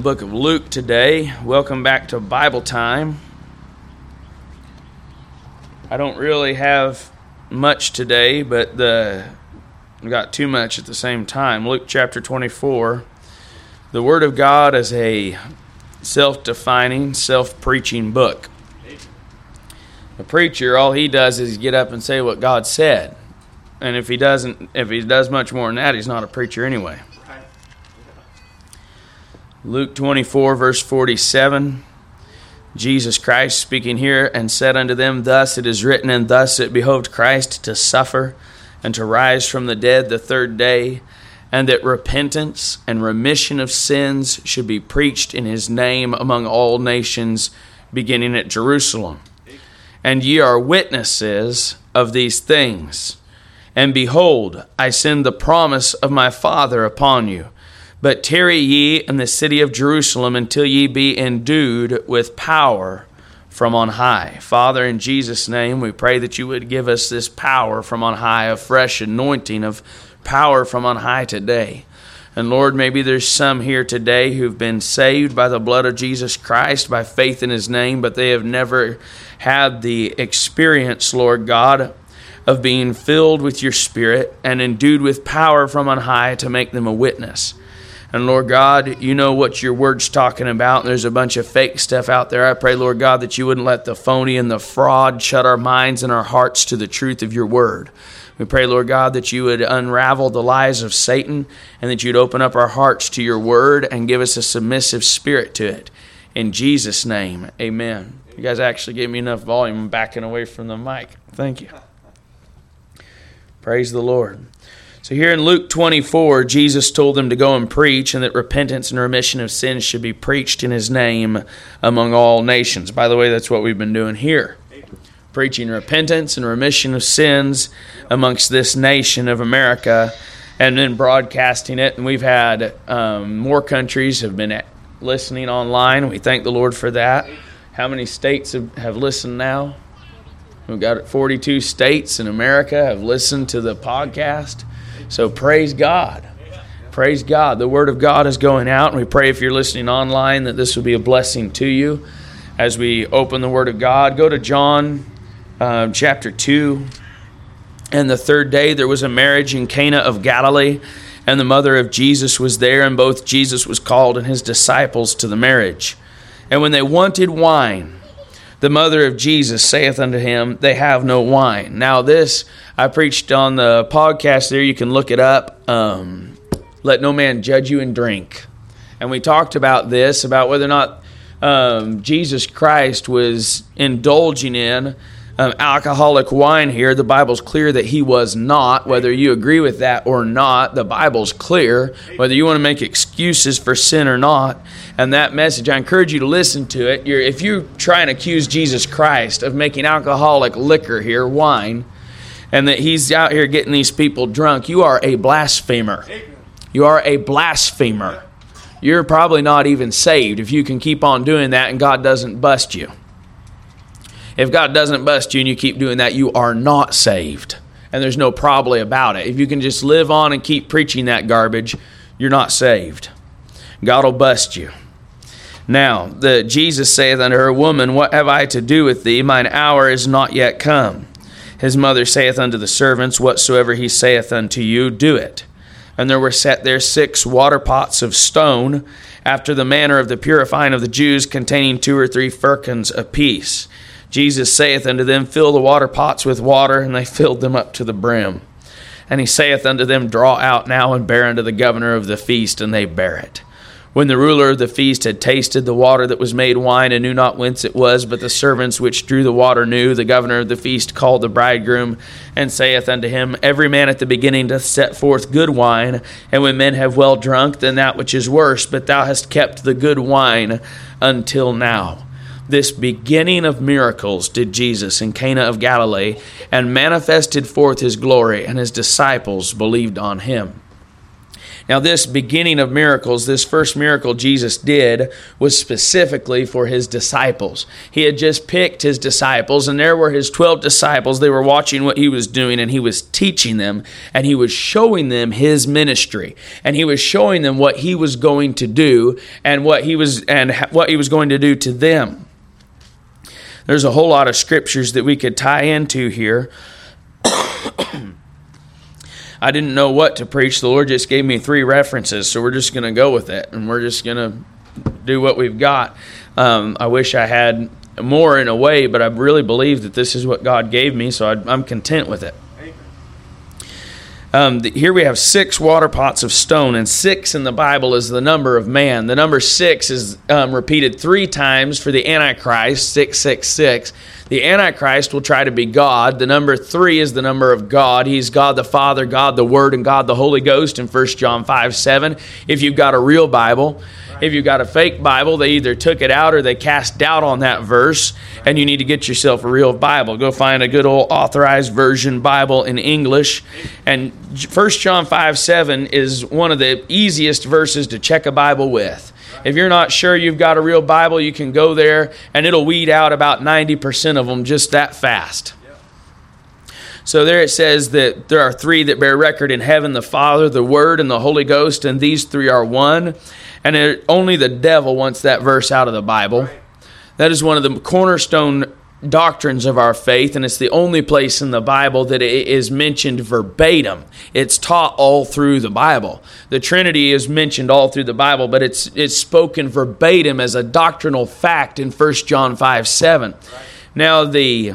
the book of Luke today. Welcome back to Bible time. I don't really have much today, but the I got too much at the same time. Luke chapter 24. The Word of God is a self defining, self preaching book. A preacher, all he does is get up and say what God said. And if he doesn't, if he does much more than that, he's not a preacher anyway. Luke 24, verse 47. Jesus Christ speaking here and said unto them, Thus it is written, and thus it behoved Christ to suffer and to rise from the dead the third day, and that repentance and remission of sins should be preached in his name among all nations, beginning at Jerusalem. And ye are witnesses of these things. And behold, I send the promise of my Father upon you. But tarry ye in the city of Jerusalem until ye be endued with power from on high. Father, in Jesus' name, we pray that you would give us this power from on high, a fresh anointing of power from on high today. And Lord, maybe there's some here today who've been saved by the blood of Jesus Christ, by faith in his name, but they have never had the experience, Lord God, of being filled with your Spirit and endued with power from on high to make them a witness. And Lord God, you know what your word's talking about. There's a bunch of fake stuff out there. I pray, Lord God, that you wouldn't let the phony and the fraud shut our minds and our hearts to the truth of your word. We pray, Lord God, that you would unravel the lies of Satan and that you'd open up our hearts to your word and give us a submissive spirit to it. In Jesus' name, amen. You guys actually gave me enough volume backing away from the mic. Thank you. Praise the Lord. So, here in Luke 24, Jesus told them to go and preach, and that repentance and remission of sins should be preached in his name among all nations. By the way, that's what we've been doing here preaching repentance and remission of sins amongst this nation of America, and then broadcasting it. And we've had um, more countries have been listening online. We thank the Lord for that. How many states have, have listened now? We've got 42 states in America have listened to the podcast. So praise God. Praise God. The Word of God is going out, and we pray if you're listening online that this will be a blessing to you as we open the Word of God. Go to John uh, chapter 2. And the third day there was a marriage in Cana of Galilee, and the mother of Jesus was there, and both Jesus was called and his disciples to the marriage. And when they wanted wine, the mother of Jesus saith unto him, They have no wine. Now, this I preached on the podcast there. You can look it up. Um, Let no man judge you in drink. And we talked about this, about whether or not um, Jesus Christ was indulging in um, alcoholic wine here. The Bible's clear that he was not. Whether you agree with that or not, the Bible's clear. Whether you want to make excuses for sin or not. And that message, I encourage you to listen to it. You're, if you try and accuse Jesus Christ of making alcoholic liquor here, wine, and that he's out here getting these people drunk, you are a blasphemer. You are a blasphemer. You're probably not even saved if you can keep on doing that and God doesn't bust you. If God doesn't bust you and you keep doing that, you are not saved. And there's no probably about it. If you can just live on and keep preaching that garbage, you're not saved. God will bust you. Now, the Jesus saith unto her, Woman, what have I to do with thee? Mine hour is not yet come. His mother saith unto the servants, Whatsoever he saith unto you, do it. And there were set there six water pots of stone, after the manner of the purifying of the Jews, containing two or three firkins apiece. Jesus saith unto them, Fill the water pots with water, and they filled them up to the brim. And he saith unto them, Draw out now and bear unto the governor of the feast, and they bear it. When the ruler of the feast had tasted the water that was made wine, and knew not whence it was, but the servants which drew the water knew, the governor of the feast called the bridegroom, and saith unto him, Every man at the beginning doth set forth good wine, and when men have well drunk, then that which is worse, but thou hast kept the good wine until now. This beginning of miracles did Jesus in Cana of Galilee and manifested forth his glory, and his disciples believed on him. Now, this beginning of miracles, this first miracle Jesus did, was specifically for his disciples. He had just picked his disciples, and there were his 12 disciples. They were watching what he was doing, and he was teaching them, and he was showing them his ministry, and he was showing them what he was going to do, and what he was and what he was going to do to them. There's a whole lot of scriptures that we could tie into here. I didn't know what to preach. The Lord just gave me three references, so we're just going to go with it, and we're just going to do what we've got. Um, I wish I had more in a way, but I really believe that this is what God gave me, so I, I'm content with it. Um, here we have six water pots of stone, and six in the Bible is the number of man. The number six is um, repeated three times for the Antichrist, 666. The Antichrist will try to be God. The number three is the number of God. He's God the Father, God the Word, and God the Holy Ghost in 1 John 5 7. If you've got a real Bible, if you've got a fake Bible, they either took it out or they cast doubt on that verse, and you need to get yourself a real Bible. Go find a good old authorized version Bible in English. And 1 John 5 7 is one of the easiest verses to check a Bible with. If you're not sure you've got a real Bible, you can go there and it'll weed out about 90% of them just that fast. So there it says that there are three that bear record in heaven the Father, the Word, and the Holy Ghost, and these three are one. And it, only the devil wants that verse out of the Bible. That is one of the cornerstone doctrines of our faith, and it's the only place in the Bible that it is mentioned verbatim. It's taught all through the Bible. The Trinity is mentioned all through the Bible, but it's it's spoken verbatim as a doctrinal fact in 1 John 5 7. Now the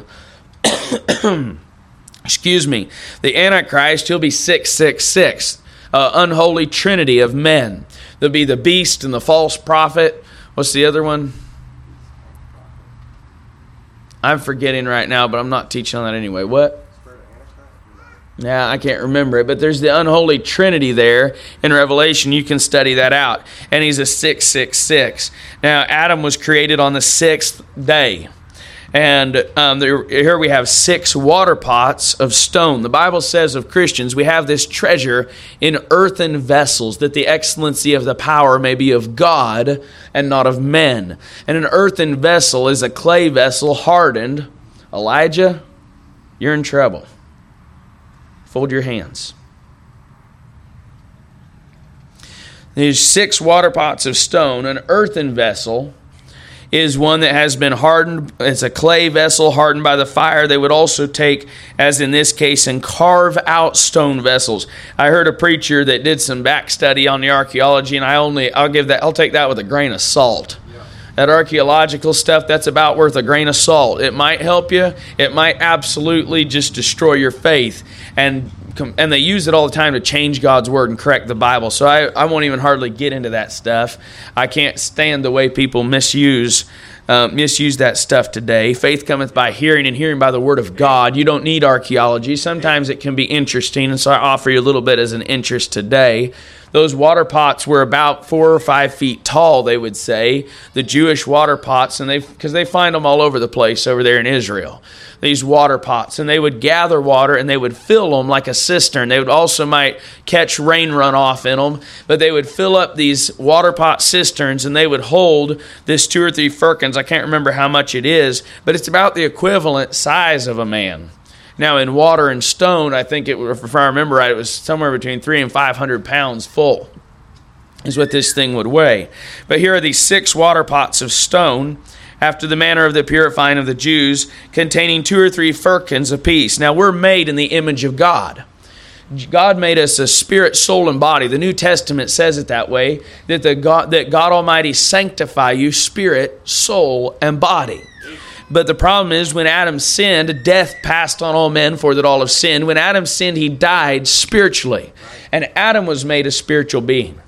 excuse me, the Antichrist, he'll be 666, uh, unholy trinity of men. There'll be the beast and the false prophet. What's the other one? I'm forgetting right now, but I'm not teaching on that anyway. What? Yeah, I can't remember it, but there's the unholy trinity there in Revelation. You can study that out. And he's a 666. Now, Adam was created on the sixth day. And um, there, here we have six water pots of stone. The Bible says of Christians, we have this treasure in earthen vessels, that the excellency of the power may be of God and not of men. And an earthen vessel is a clay vessel hardened. Elijah, you're in trouble. Fold your hands. These six water pots of stone, an earthen vessel is one that has been hardened. It's a clay vessel hardened by the fire. They would also take, as in this case, and carve out stone vessels. I heard a preacher that did some back study on the archaeology, and I only I'll give that I'll take that with a grain of salt. That archaeological stuff, that's about worth a grain of salt. It might help you. It might absolutely just destroy your faith. And and they use it all the time to change God's word and correct the Bible. So I, I won't even hardly get into that stuff. I can't stand the way people misuse uh, misuse that stuff today. Faith cometh by hearing, and hearing by the word of God. You don't need archaeology. Sometimes it can be interesting, and so I offer you a little bit as an interest today. Those water pots were about four or five feet tall, they would say, the Jewish water pots, and they because they find them all over the place over there in Israel these water pots and they would gather water and they would fill them like a cistern. They would also might catch rain runoff in them, but they would fill up these water pot cisterns and they would hold this two or three firkins. I can't remember how much it is, but it's about the equivalent size of a man. Now, in water and stone, I think it, if I remember right, it was somewhere between three and five hundred pounds full, is what this thing would weigh. But here are these six water pots of stone after the manner of the purifying of the Jews, containing two or three firkins apiece. Now, we're made in the image of God. God made us a spirit, soul, and body. The New Testament says it that way that, the God, that God Almighty sanctify you spirit, soul, and body. But the problem is when Adam sinned, death passed on all men for that all have sinned. When Adam sinned, he died spiritually. And Adam was made a spiritual being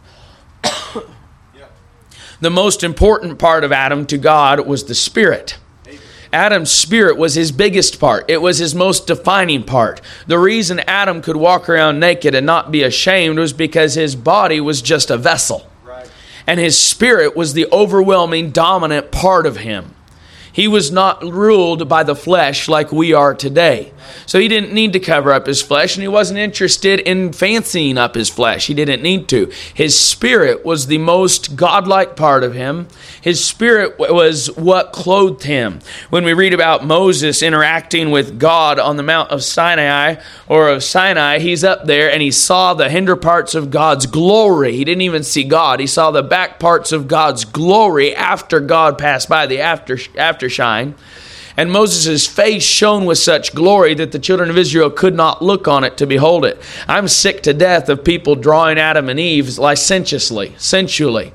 the most important part of Adam to God was the spirit. Adam's spirit was his biggest part. It was his most defining part. The reason Adam could walk around naked and not be ashamed was because his body was just a vessel. And his spirit was the overwhelming, dominant part of him. He was not ruled by the flesh like we are today. So he didn't need to cover up his flesh, and he wasn't interested in fancying up his flesh. He didn't need to. His spirit was the most godlike part of him. His spirit was what clothed him. When we read about Moses interacting with God on the Mount of Sinai or of Sinai, he's up there and he saw the hinder parts of God's glory. He didn't even see God. He saw the back parts of God's glory after God passed by, the after aftershine. And Moses' face shone with such glory that the children of Israel could not look on it to behold it. I'm sick to death of people drawing Adam and Eve licentiously, sensually.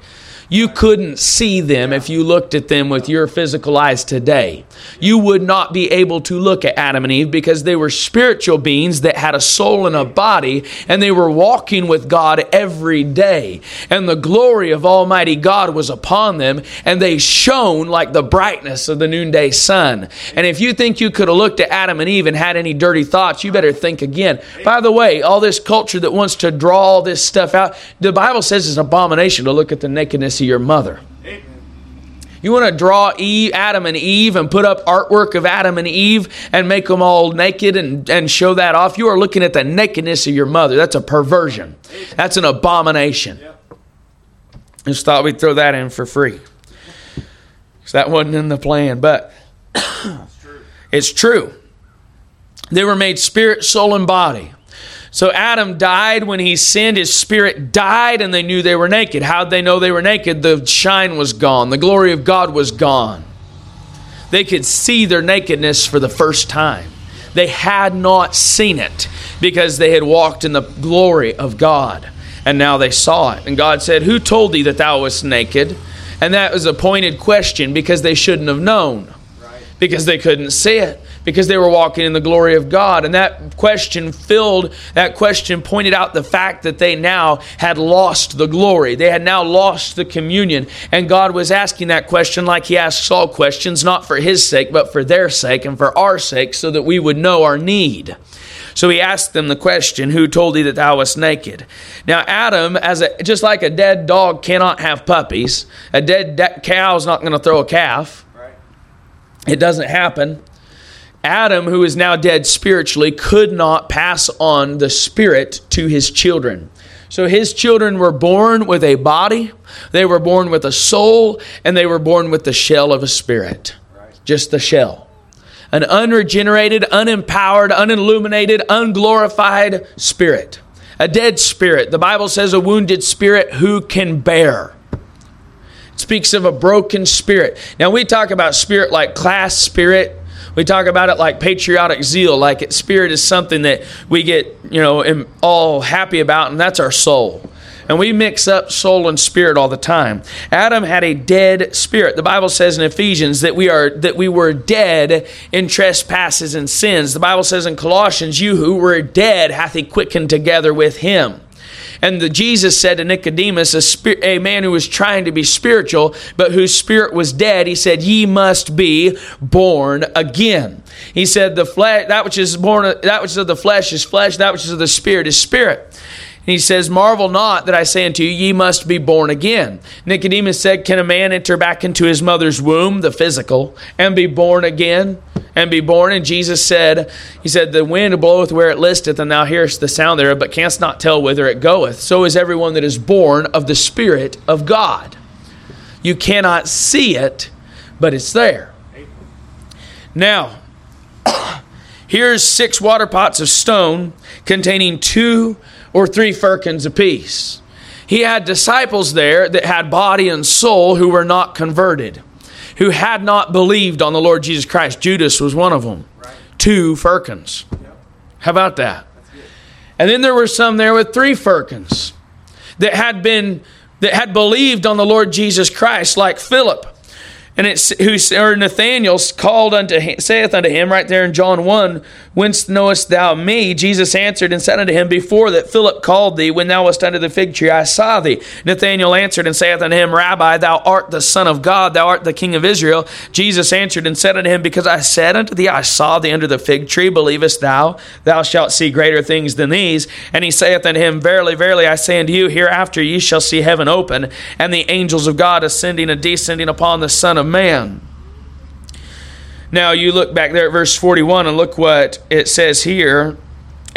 You couldn't see them if you looked at them with your physical eyes today. You would not be able to look at Adam and Eve because they were spiritual beings that had a soul and a body, and they were walking with God every day. And the glory of Almighty God was upon them, and they shone like the brightness of the noonday sun. And if you think you could have looked at Adam and Eve and had any dirty thoughts, you better think again. By the way, all this culture that wants to draw all this stuff out, the Bible says it's an abomination to look at the nakedness to your mother. You want to draw Eve, Adam and Eve and put up artwork of Adam and Eve and make them all naked and, and show that off? You are looking at the nakedness of your mother. That's a perversion. That's an abomination. Just thought we'd throw that in for free. Because that wasn't in the plan, but it's true. They were made spirit, soul, and body. So Adam died when he sinned. His spirit died, and they knew they were naked. How'd they know they were naked? The shine was gone, the glory of God was gone. They could see their nakedness for the first time. They had not seen it because they had walked in the glory of God. And now they saw it. And God said, Who told thee that thou wast naked? And that was a pointed question because they shouldn't have known, because they couldn't see it because they were walking in the glory of God. And that question filled, that question pointed out the fact that they now had lost the glory. They had now lost the communion. And God was asking that question like He asks all questions, not for His sake, but for their sake and for our sake, so that we would know our need. So he asked them the question, Who told thee that thou wast naked? Now, Adam, as a, just like a dead dog cannot have puppies, a dead de- cow is not going to throw a calf. Right. It doesn't happen. Adam, who is now dead spiritually, could not pass on the spirit to his children. So his children were born with a body, they were born with a soul, and they were born with the shell of a spirit. Just the shell. An unregenerated, unempowered, unilluminated, unglorified spirit. A dead spirit. The Bible says a wounded spirit who can bear. It speaks of a broken spirit. Now we talk about spirit like class spirit, we talk about it like patriotic zeal, like it, spirit is something that we get, you know, all happy about, and that's our soul. And we mix up soul and spirit all the time. Adam had a dead spirit. The Bible says in Ephesians that we are that we were dead in trespasses and sins. The Bible says in Colossians, you who were dead hath he quickened together with him. And the, Jesus said to Nicodemus, a, a man who was trying to be spiritual, but whose spirit was dead, he said, Ye must be born again. He said, The flesh, that which is born, that which is of the flesh is flesh, that which is of the spirit is spirit. He says, Marvel not that I say unto you, ye must be born again. Nicodemus said, Can a man enter back into his mother's womb, the physical, and be born again? And be born? And Jesus said, He said, The wind bloweth where it listeth, and thou hearest the sound thereof, but canst not tell whither it goeth. So is everyone that is born of the Spirit of God. You cannot see it, but it's there. Now, here's six water pots of stone containing two or three firkins apiece. He had disciples there that had body and soul who were not converted, who had not believed on the Lord Jesus Christ. Judas was one of them. Right. Two firkins. Yep. How about that? And then there were some there with three firkins that had been that had believed on the Lord Jesus Christ, like Philip and it's who or Nathanael called unto him, saith unto him right there in John 1, Whence knowest thou me? Jesus answered and said unto him, Before that Philip called thee, when thou wast under the fig tree, I saw thee. Nathanael answered and saith unto him, Rabbi, thou art the Son of God, thou art the King of Israel. Jesus answered and said unto him, Because I said unto thee, I saw thee under the fig tree, believest thou? Thou shalt see greater things than these. And he saith unto him, Verily, verily, I say unto you, hereafter ye shall see heaven open, and the angels of God ascending and descending upon the Son of man. Now you look back there at verse 41 and look what it says here.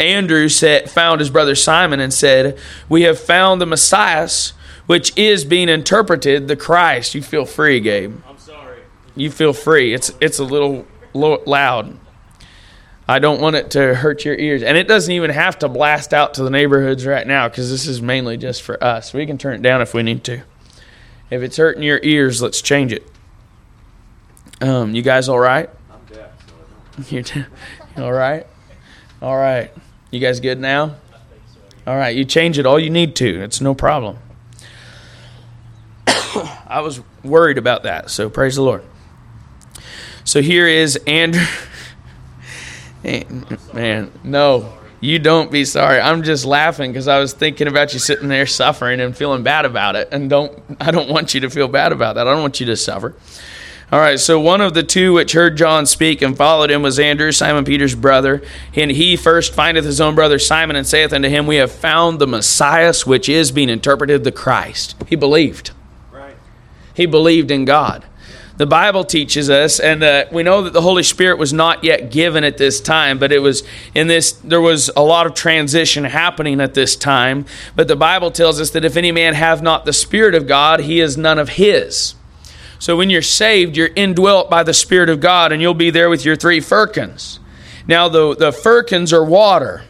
Andrew said, found his brother Simon and said, We have found the Messiah, which is being interpreted the Christ. You feel free, Gabe. I'm sorry. You feel free. It's it's a little loud. I don't want it to hurt your ears. And it doesn't even have to blast out to the neighborhoods right now because this is mainly just for us. We can turn it down if we need to. If it's hurting your ears, let's change it. Um, you guys all right? I'm deaf. You're deaf. all right? All right. You guys good now? All right. You change it all you need to. It's no problem. I was worried about that, so praise the Lord. So here is Andrew. Man, no, you don't be sorry. I'm just laughing because I was thinking about you sitting there suffering and feeling bad about it. And don't I don't want you to feel bad about that. I don't want you to suffer. All right, so one of the two which heard John speak and followed him was Andrew, Simon Peter's brother. And he first findeth his own brother Simon and saith unto him, We have found the Messiah, which is being interpreted the Christ. He believed. Right. He believed in God the Bible teaches us, and uh, we know that the Holy Spirit was not yet given at this time, but it was in this, there was a lot of transition happening at this time. But the Bible tells us that if any man have not the Spirit of God, he is none of his. So when you're saved, you're indwelt by the Spirit of God, and you'll be there with your three firkins. Now, the, the firkins are water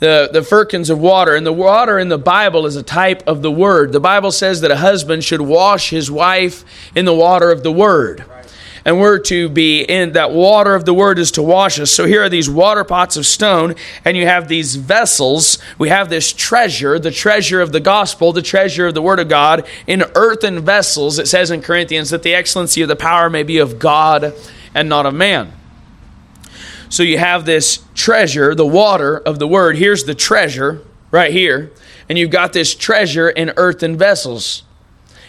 the, the firkins of water. And the water in the Bible is a type of the Word. The Bible says that a husband should wash his wife in the water of the Word. And we're to be in that water of the Word is to wash us. So here are these water pots of stone, and you have these vessels. We have this treasure, the treasure of the gospel, the treasure of the Word of God, in earthen vessels. It says in Corinthians that the excellency of the power may be of God and not of man. So you have this treasure, the water of the word. Here's the treasure right here. And you've got this treasure in earthen vessels.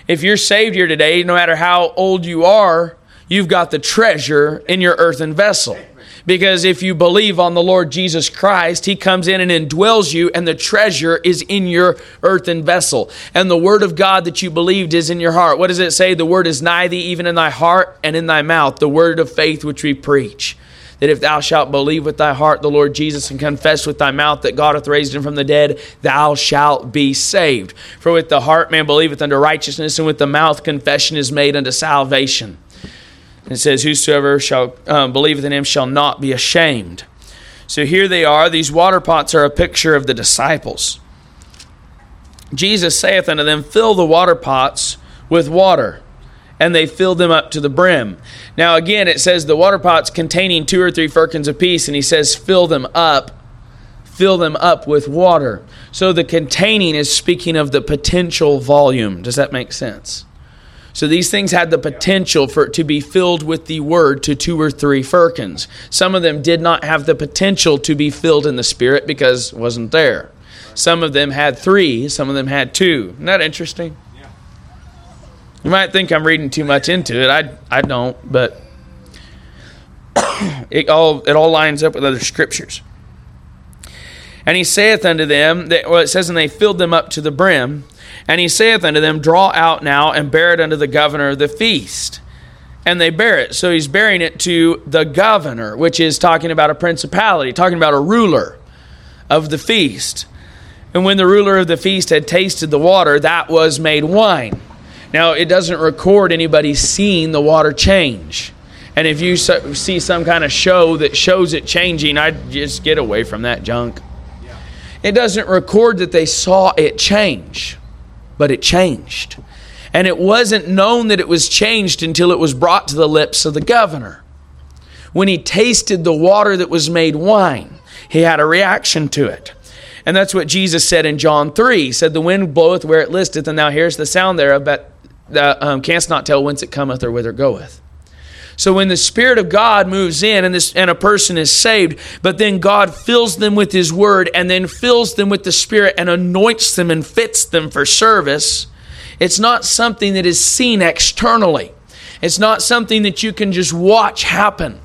If you're saved here today, no matter how old you are, you've got the treasure in your earthen vessel. Because if you believe on the Lord Jesus Christ, He comes in and indwells you, and the treasure is in your earthen vessel. And the Word of God that you believed is in your heart. What does it say? The Word is nigh thee, even in thy heart and in thy mouth, the Word of faith which we preach that if thou shalt believe with thy heart the Lord Jesus and confess with thy mouth that God hath raised him from the dead, thou shalt be saved. For with the heart man believeth unto righteousness, and with the mouth confession is made unto salvation. And it says, Whosoever shall um, believeth in him shall not be ashamed. So here they are. These water pots are a picture of the disciples. Jesus saith unto them, Fill the water pots with water and they filled them up to the brim. Now, again, it says the water pots containing two or three firkins apiece, and he says, fill them up, fill them up with water. So the containing is speaking of the potential volume. Does that make sense? So these things had the potential for to be filled with the word to two or three firkins. Some of them did not have the potential to be filled in the spirit because wasn't there. Some of them had three, some of them had two. Isn't that interesting? You might think I'm reading too much into it. I, I don't, but it all it all lines up with other scriptures. And he saith unto them that well it says, and they filled them up to the brim. And he saith unto them, Draw out now and bear it unto the governor of the feast. And they bear it. So he's bearing it to the governor, which is talking about a principality, talking about a ruler of the feast. And when the ruler of the feast had tasted the water, that was made wine. Now, it doesn't record anybody seeing the water change. And if you see some kind of show that shows it changing, I'd just get away from that junk. It doesn't record that they saw it change, but it changed. And it wasn't known that it was changed until it was brought to the lips of the governor. When he tasted the water that was made wine, he had a reaction to it. And that's what Jesus said in John 3. He said, The wind bloweth where it listeth, and thou hearest the sound thereof, but that um, canst not tell whence it cometh or whither it goeth. So when the Spirit of God moves in and this and a person is saved, but then God fills them with His Word and then fills them with the Spirit and anoints them and fits them for service, it's not something that is seen externally. It's not something that you can just watch happen.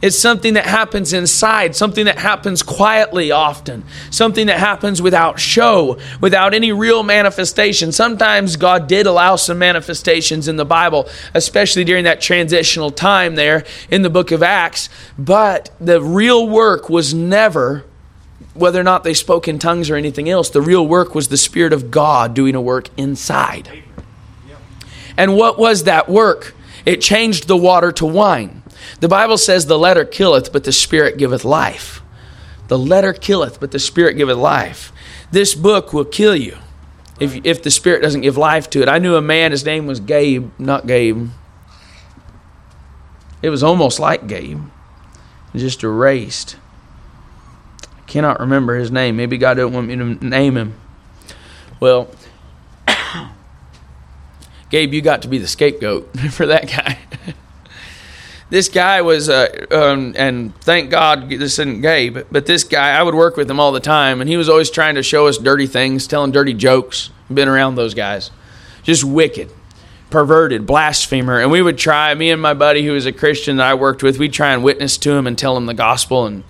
It's something that happens inside, something that happens quietly often, something that happens without show, without any real manifestation. Sometimes God did allow some manifestations in the Bible, especially during that transitional time there in the book of Acts, but the real work was never whether or not they spoke in tongues or anything else. The real work was the Spirit of God doing a work inside. And what was that work? It changed the water to wine. The Bible says the letter killeth, but the Spirit giveth life. The letter killeth, but the Spirit giveth life. This book will kill you if, if the Spirit doesn't give life to it. I knew a man, his name was Gabe, not Gabe. It was almost like Gabe, just erased. I cannot remember his name. Maybe God didn't want me to name him. Well, Gabe, you got to be the scapegoat for that guy. This guy was, uh, um, and thank God this isn't Gabe, but this guy, I would work with him all the time, and he was always trying to show us dirty things, telling dirty jokes. Been around those guys. Just wicked, perverted, blasphemer. And we would try, me and my buddy who was a Christian that I worked with, we'd try and witness to him and tell him the gospel, and,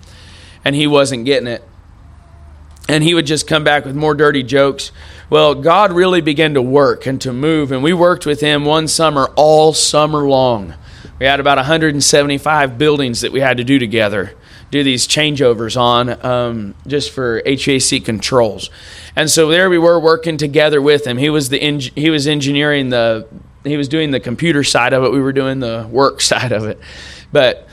and he wasn't getting it. And he would just come back with more dirty jokes. Well, God really began to work and to move, and we worked with him one summer all summer long. We had about 175 buildings that we had to do together, do these changeovers on um, just for HVAC controls. And so there we were working together with him. He was the he was engineering the he was doing the computer side of it. We were doing the work side of it. But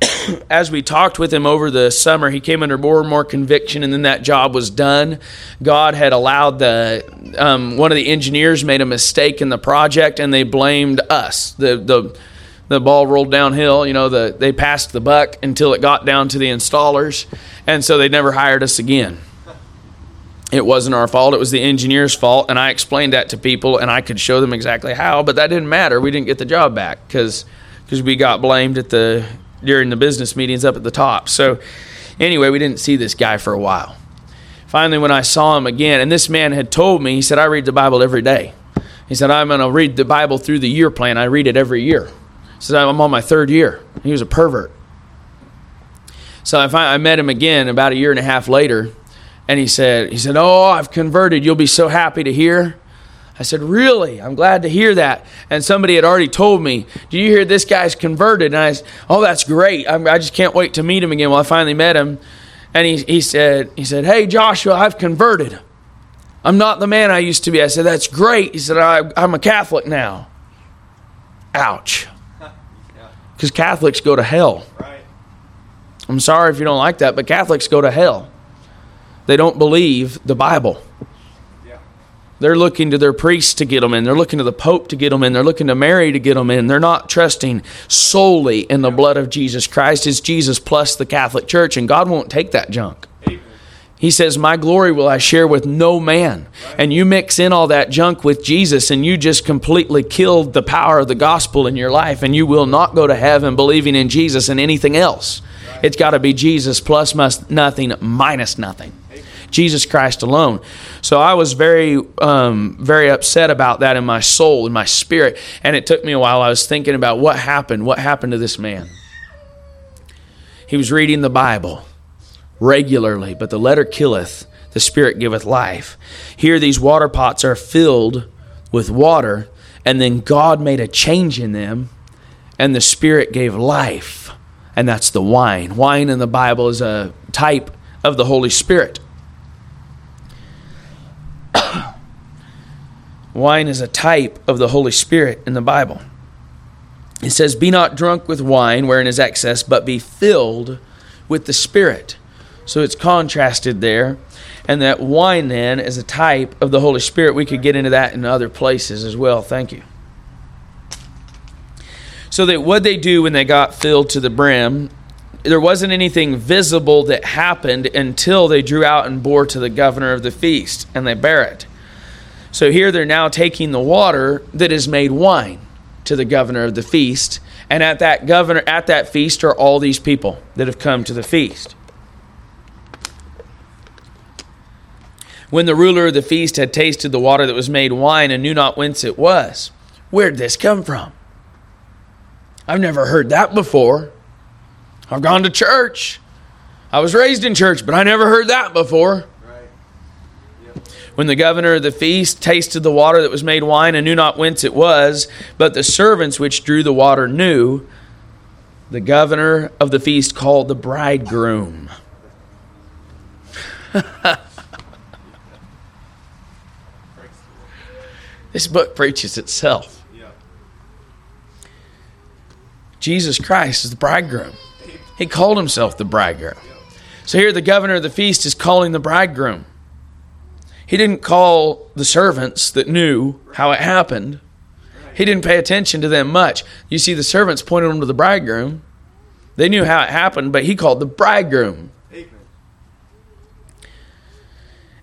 as we talked with him over the summer, he came under more and more conviction, and then that job was done. God had allowed the um, one of the engineers made a mistake in the project, and they blamed us. The the the ball rolled downhill. You know, the they passed the buck until it got down to the installers, and so they never hired us again. It wasn't our fault. It was the engineer's fault, and I explained that to people, and I could show them exactly how. But that didn't matter. We didn't get the job back because we got blamed at the during the business meetings up at the top. So anyway, we didn't see this guy for a while. Finally, when I saw him again, and this man had told me, he said, "I read the Bible every day." He said, "I'm going to read the Bible through the year plan. I read it every year." Said, I'm on my third year. He was a pervert. So I, I met him again about a year and a half later, and he said, he said, Oh, I've converted. You'll be so happy to hear. I said, Really? I'm glad to hear that. And somebody had already told me, Do you hear this guy's converted? And I said, Oh, that's great. I'm, i just can't wait to meet him again. Well, I finally met him. And he, he said, he said, Hey, Joshua, I've converted. I'm not the man I used to be. I said, That's great. He said, I'm a Catholic now. Ouch because Catholics go to hell. Right. I'm sorry if you don't like that, but Catholics go to hell. They don't believe the Bible. Yeah. They're looking to their priests to get them in. They're looking to the Pope to get them in. They're looking to Mary to get them in. They're not trusting solely in the blood of Jesus Christ. It's Jesus plus the Catholic Church, and God won't take that junk. He says, My glory will I share with no man. And you mix in all that junk with Jesus, and you just completely killed the power of the gospel in your life, and you will not go to heaven believing in Jesus and anything else. It's got to be Jesus plus nothing minus nothing. Jesus Christ alone. So I was very, um, very upset about that in my soul, in my spirit. And it took me a while. I was thinking about what happened. What happened to this man? He was reading the Bible regularly, but the letter killeth, the spirit giveth life. Here, these water pots are filled with water, and then God made a change in them, and the spirit gave life, and that's the wine. Wine in the Bible is a type of the Holy Spirit. wine is a type of the Holy Spirit in the Bible. It says, Be not drunk with wine, wherein is excess, but be filled with the Spirit. So it's contrasted there. And that wine then is a type of the Holy Spirit. We could get into that in other places as well. Thank you. So that what they do when they got filled to the brim, there wasn't anything visible that happened until they drew out and bore to the governor of the feast, and they bear it. So here they're now taking the water that is made wine to the governor of the feast, and at that governor at that feast are all these people that have come to the feast. When the ruler of the feast had tasted the water that was made wine and knew not whence it was. Where'd this come from? I've never heard that before. I've gone to church. I was raised in church, but I never heard that before. When the governor of the feast tasted the water that was made wine and knew not whence it was, but the servants which drew the water knew, the governor of the feast called the bridegroom. this book preaches itself. Jesus Christ is the bridegroom. He called himself the bridegroom. So here the governor of the feast is calling the bridegroom. He didn't call the servants that knew how it happened. He didn't pay attention to them much. You see, the servants pointed him to the bridegroom. They knew how it happened, but he called the bridegroom.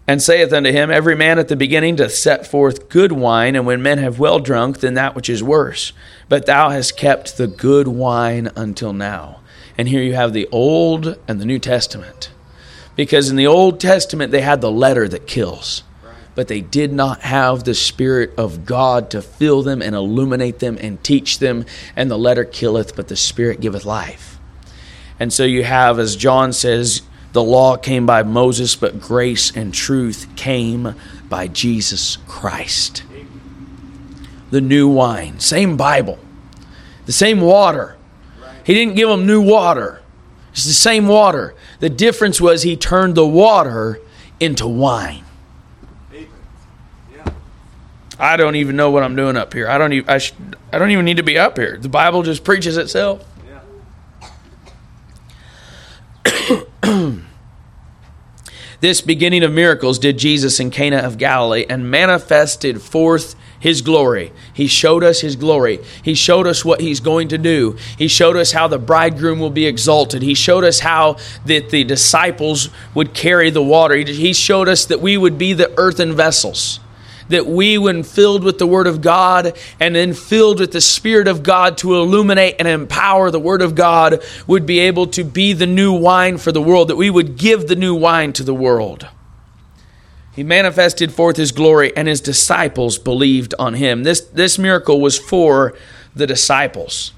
And saith unto him, Every man at the beginning doth set forth good wine, and when men have well drunk, then that which is worse. But thou hast kept the good wine until now. And here you have the Old and the New Testament. Because in the Old Testament, they had the letter that kills, but they did not have the Spirit of God to fill them and illuminate them and teach them. And the letter killeth, but the Spirit giveth life. And so you have, as John says, the law came by Moses, but grace and truth came by Jesus Christ. The new wine, same Bible, the same water. He didn't give them new water. It's the same water. The difference was he turned the water into wine. I don't even know what I'm doing up here. I don't even I, sh- I don't even need to be up here. The Bible just preaches itself. this beginning of miracles did Jesus in Cana of Galilee and manifested forth his glory. He showed us his glory. He showed us what he's going to do. He showed us how the bridegroom will be exalted. He showed us how that the disciples would carry the water. He showed us that we would be the earthen vessels. That we, when filled with the Word of God and then filled with the Spirit of God to illuminate and empower the Word of God, would be able to be the new wine for the world, that we would give the new wine to the world. He manifested forth his glory, and his disciples believed on him. This, this miracle was for the disciples.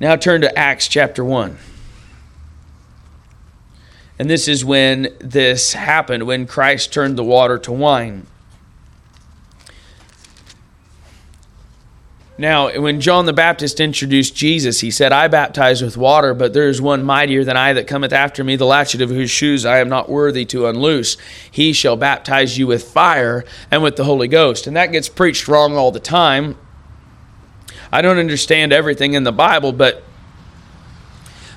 Now turn to Acts chapter 1. And this is when this happened, when Christ turned the water to wine. Now, when John the Baptist introduced Jesus, he said, I baptize with water, but there is one mightier than I that cometh after me, the latchet of whose shoes I am not worthy to unloose. He shall baptize you with fire and with the Holy Ghost. And that gets preached wrong all the time. I don't understand everything in the Bible, but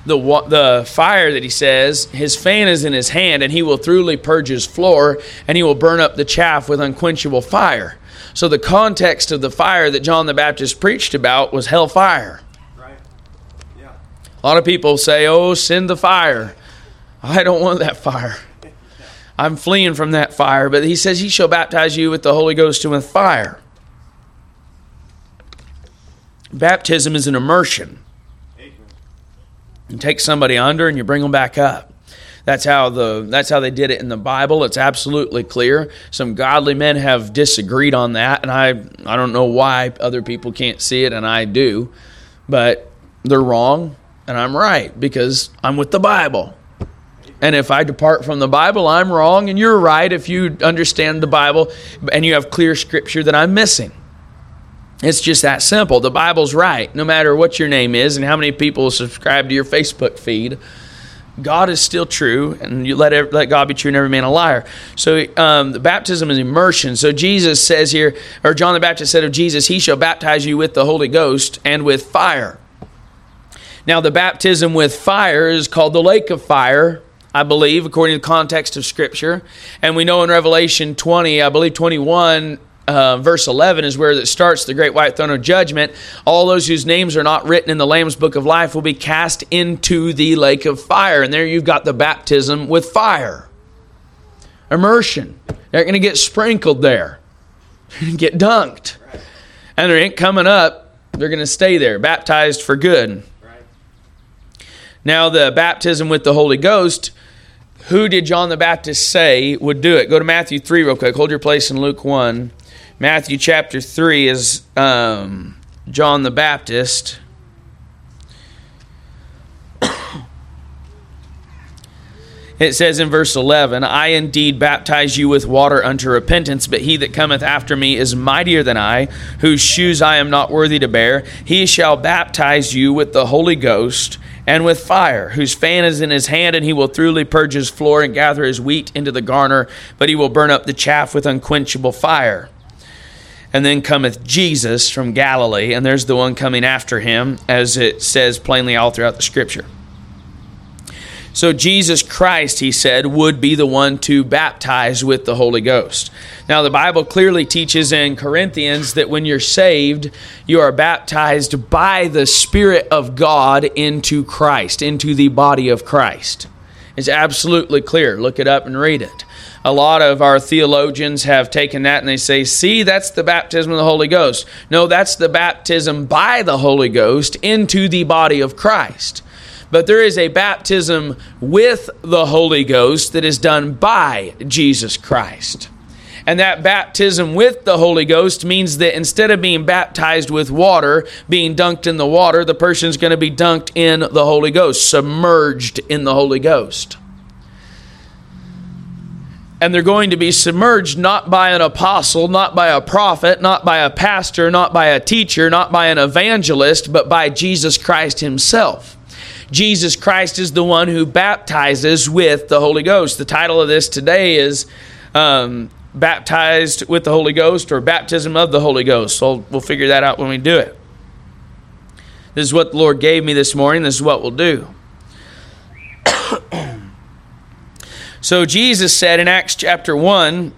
the, the fire that he says, his fan is in his hand, and he will thoroughly purge his floor, and he will burn up the chaff with unquenchable fire. So the context of the fire that John the Baptist preached about was hellfire. Right. Yeah. A lot of people say, "Oh, send the fire." I don't want that fire. I'm fleeing from that fire, but he says he shall baptize you with the Holy Ghost and with fire. Baptism is an immersion. You take somebody under and you bring them back up. That's how the that's how they did it in the Bible. It's absolutely clear. Some godly men have disagreed on that, and I I don't know why other people can't see it, and I do, but they're wrong, and I'm right because I'm with the Bible. And if I depart from the Bible, I'm wrong, and you're right if you understand the Bible and you have clear scripture that I'm missing. It's just that simple. The Bible's right, no matter what your name is and how many people subscribe to your Facebook feed. God is still true, and you let let God be true, and every man a liar. So um, the baptism is immersion. So Jesus says here, or John the Baptist said of Jesus, He shall baptize you with the Holy Ghost and with fire. Now the baptism with fire is called the lake of fire. I believe, according to the context of Scripture. And we know in Revelation 20, I believe 21, uh, verse 11 is where it starts the great white throne of judgment. All those whose names are not written in the Lamb's book of life will be cast into the lake of fire. And there you've got the baptism with fire. Immersion. They're going to get sprinkled there, get dunked. And they ain't coming up. They're going to stay there, baptized for good. Now, the baptism with the Holy Ghost who did John the Baptist say would do it? Go to Matthew 3 real quick. Hold your place in Luke 1. Matthew chapter 3 is um, John the Baptist. It says in verse 11, I indeed baptize you with water unto repentance, but he that cometh after me is mightier than I, whose shoes I am not worthy to bear. He shall baptize you with the Holy Ghost and with fire, whose fan is in his hand, and he will thoroughly purge his floor and gather his wheat into the garner, but he will burn up the chaff with unquenchable fire. And then cometh Jesus from Galilee, and there's the one coming after him, as it says plainly all throughout the scripture. So Jesus Christ, he said, would be the one to baptize with the Holy Ghost. Now, the Bible clearly teaches in Corinthians that when you're saved, you are baptized by the Spirit of God into Christ, into the body of Christ. It's absolutely clear. Look it up and read it. A lot of our theologians have taken that and they say, see, that's the baptism of the Holy Ghost. No, that's the baptism by the Holy Ghost into the body of Christ but there is a baptism with the Holy Ghost that is done by Jesus Christ. And that baptism with the Holy Ghost means that instead of being baptized with water, being dunked in the water, the person's going to be dunked in the Holy Ghost, submerged in the Holy Ghost. And they're going to be submerged not by an apostle, not by a prophet, not by a pastor, not by a teacher, not by an evangelist, but by Jesus Christ Himself. Jesus Christ is the one who baptizes with the Holy Ghost. The title of this today is um, Baptized with the Holy Ghost or Baptism of the Holy Ghost. So we'll figure that out when we do it. This is what the Lord gave me this morning. This is what we'll do. So Jesus said in Acts chapter 1,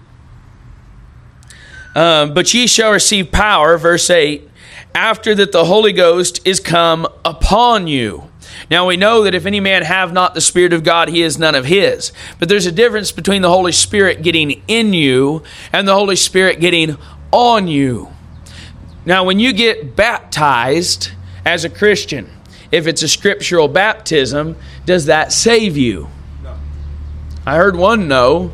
um, But ye shall receive power, verse 8, after that the Holy Ghost is come upon you now we know that if any man have not the Spirit of God, he is none of his. But there's a difference between the Holy Spirit getting in you and the Holy Spirit getting on you. Now, when you get baptized as a Christian, if it's a scriptural baptism, does that save you? I heard one no.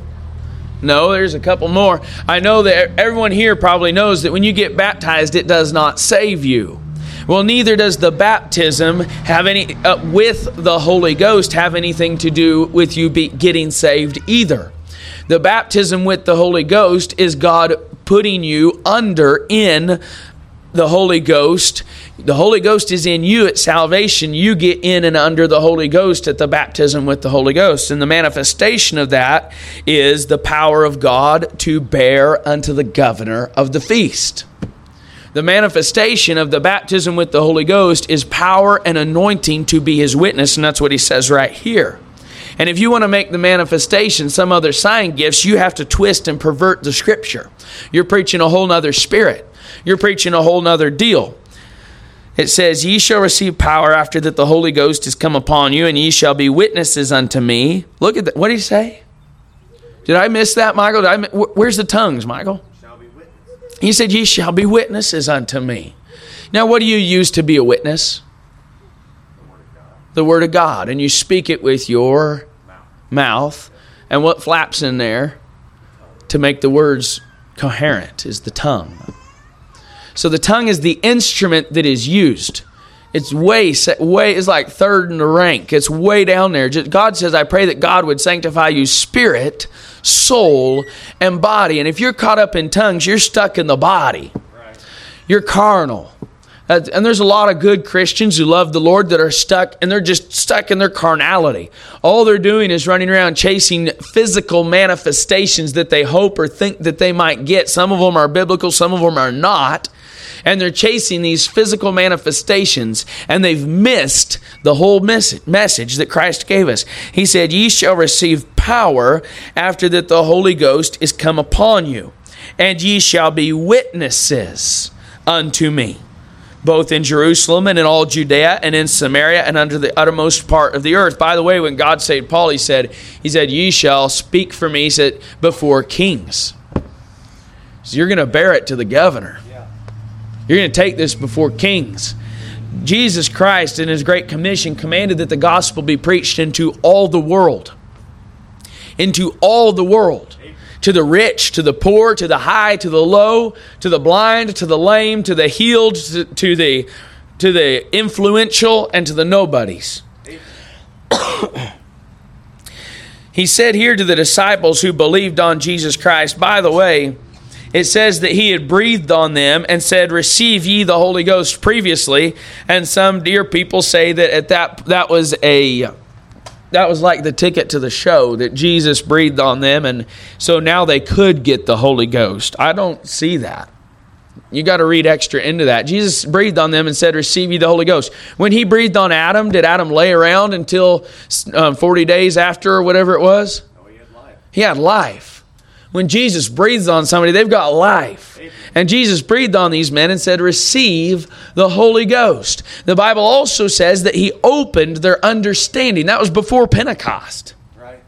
No, there's a couple more. I know that everyone here probably knows that when you get baptized, it does not save you. Well, neither does the baptism have any uh, with the Holy Ghost have anything to do with you getting saved either. The baptism with the Holy Ghost is God putting you under in the Holy Ghost. The Holy Ghost is in you at salvation. You get in and under the Holy Ghost at the baptism with the Holy Ghost. And the manifestation of that is the power of God to bear unto the governor of the feast. The manifestation of the baptism with the Holy Ghost is power and anointing to be his witness, and that's what he says right here. And if you want to make the manifestation some other sign gifts, you have to twist and pervert the scripture. You're preaching a whole nother spirit. You're preaching a whole nother deal. It says, Ye shall receive power after that the Holy Ghost is come upon you, and ye shall be witnesses unto me. Look at that. What did he say? Did I miss that, Michael? I, where's the tongues, Michael? He said, Ye shall be witnesses unto me. Now, what do you use to be a witness? The Word of God. And you speak it with your mouth. And what flaps in there to make the words coherent is the tongue. So the tongue is the instrument that is used. It's way, way, it's like third in the rank. It's way down there. God says, I pray that God would sanctify you spirit, soul, and body. And if you're caught up in tongues, you're stuck in the body. You're carnal. And there's a lot of good Christians who love the Lord that are stuck, and they're just stuck in their carnality. All they're doing is running around chasing physical manifestations that they hope or think that they might get. Some of them are biblical, some of them are not and they're chasing these physical manifestations and they've missed the whole message that Christ gave us. He said, Ye shall receive power after that the Holy Ghost is come upon you, and ye shall be witnesses unto me. Both in Jerusalem and in all Judea and in Samaria and under the uttermost part of the earth. By the way, when God saved Paul, he said, He said, Ye shall speak for me, he said, before kings. So you're going to bear it to the governor. You're going to take this before kings. Jesus Christ, in His Great Commission, commanded that the gospel be preached into all the world. Into all the world. To the rich, to the poor, to the high, to the low, to the blind, to the lame, to the healed, to, to the, to the influential, and to the nobodies. he said here to the disciples who believed on Jesus Christ, by the way, it says that he had breathed on them and said, "Receive ye the Holy Ghost." Previously, and some dear people say that at that that was a that was like the ticket to the show that Jesus breathed on them, and so now they could get the Holy Ghost. I don't see that. You got to read extra into that. Jesus breathed on them and said, Receive ye the Holy Ghost. When he breathed on Adam, did Adam lay around until um, 40 days after or whatever it was? No, he had life. He had life. When Jesus breathes on somebody, they've got life. And Jesus breathed on these men and said, Receive the Holy Ghost. The Bible also says that He opened their understanding. That was before Pentecost. Right.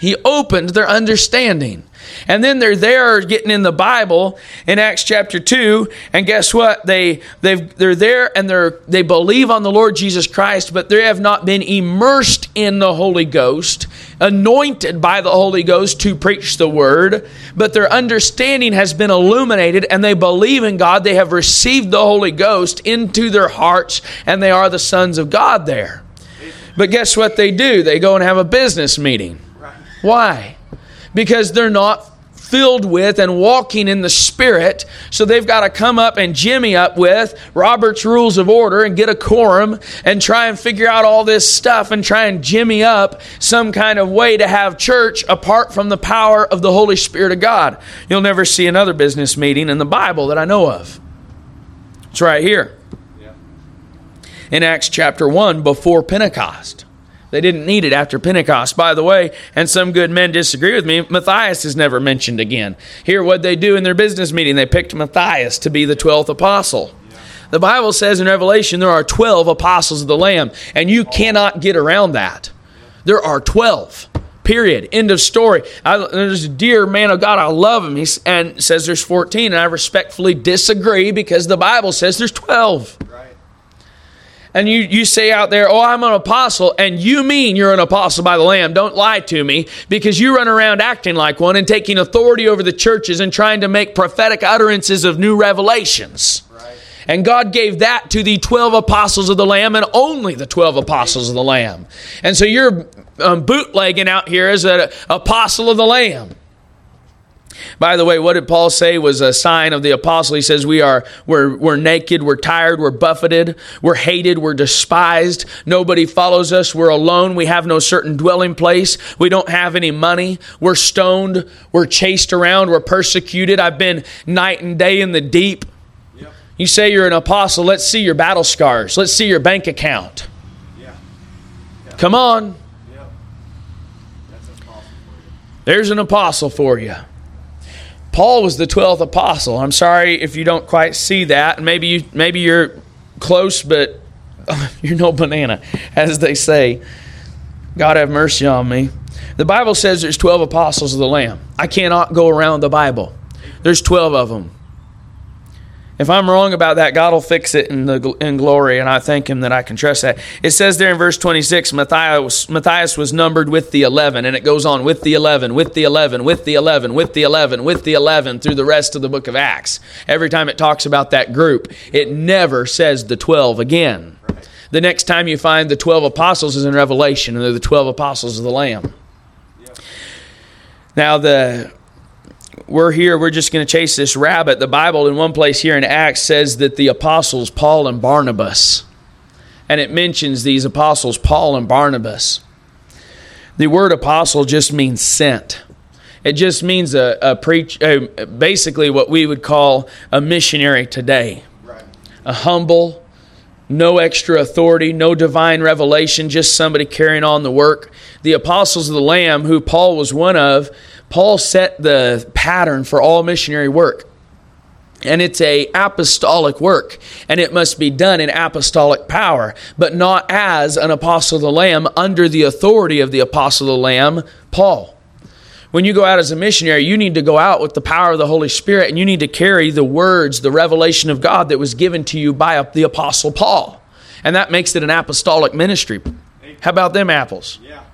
He opened their understanding. And then they're there getting in the Bible in Acts chapter 2, and guess what? They they they're there and they're they believe on the Lord Jesus Christ, but they have not been immersed in the Holy Ghost, anointed by the Holy Ghost to preach the word, but their understanding has been illuminated and they believe in God. They have received the Holy Ghost into their hearts and they are the sons of God there. But guess what they do? They go and have a business meeting. Why? Because they're not filled with and walking in the Spirit. So they've got to come up and jimmy up with Robert's Rules of Order and get a quorum and try and figure out all this stuff and try and jimmy up some kind of way to have church apart from the power of the Holy Spirit of God. You'll never see another business meeting in the Bible that I know of. It's right here in Acts chapter 1 before Pentecost. They didn't need it after Pentecost. By the way, and some good men disagree with me, Matthias is never mentioned again. Here, what they do in their business meeting, they picked Matthias to be the 12th apostle. The Bible says in Revelation there are 12 apostles of the Lamb, and you cannot get around that. There are 12. Period. End of story. I, there's a dear man of God. I love him. He and says there's 14, and I respectfully disagree because the Bible says there's 12 Right. And you, you say out there, Oh, I'm an apostle, and you mean you're an apostle by the Lamb, don't lie to me because you run around acting like one and taking authority over the churches and trying to make prophetic utterances of new revelations. Right. And God gave that to the 12 apostles of the Lamb and only the 12 apostles of the Lamb. And so you're um, bootlegging out here as an apostle of the Lamb. By the way, what did Paul say was a sign of the apostle? He says, We are we're, we're naked, we're tired, we're buffeted, we're hated, we're despised, nobody follows us, we're alone, we have no certain dwelling place, we don't have any money, we're stoned, we're chased around, we're persecuted. I've been night and day in the deep. Yep. You say you're an apostle, let's see your battle scars, let's see your bank account. Yeah. Come on, Yep. That's impossible for you. there's an apostle for you. Paul was the 12th apostle. I'm sorry if you don't quite see that. Maybe you maybe you're close but you're no banana as they say. God have mercy on me. The Bible says there's 12 apostles of the lamb. I cannot go around the Bible. There's 12 of them. If I'm wrong about that, God will fix it in the in glory, and I thank Him that I can trust that. It says there in verse 26, Matthias, Matthias was numbered with the 11, and it goes on with the 11, with the 11, with the 11, with the 11, with the 11 through the rest of the book of Acts. Every time it talks about that group, it never says the 12 again. The next time you find the 12 apostles is in Revelation, and they're the 12 apostles of the Lamb. Now, the we're here, we're just going to chase this rabbit. The Bible, in one place here in Acts, says that the apostles, Paul and Barnabas, and it mentions these apostles, Paul and Barnabas. The word apostle just means sent. It just means a, a preach, a, basically what we would call a missionary today. Right. A humble, no extra authority, no divine revelation, just somebody carrying on the work. The apostles of the Lamb, who Paul was one of, Paul set the pattern for all missionary work. And it's a apostolic work, and it must be done in apostolic power, but not as an apostle of the Lamb under the authority of the apostle of the Lamb, Paul. When you go out as a missionary, you need to go out with the power of the Holy Spirit and you need to carry the words, the revelation of God that was given to you by the Apostle Paul. And that makes it an apostolic ministry. How about them apples? Yeah.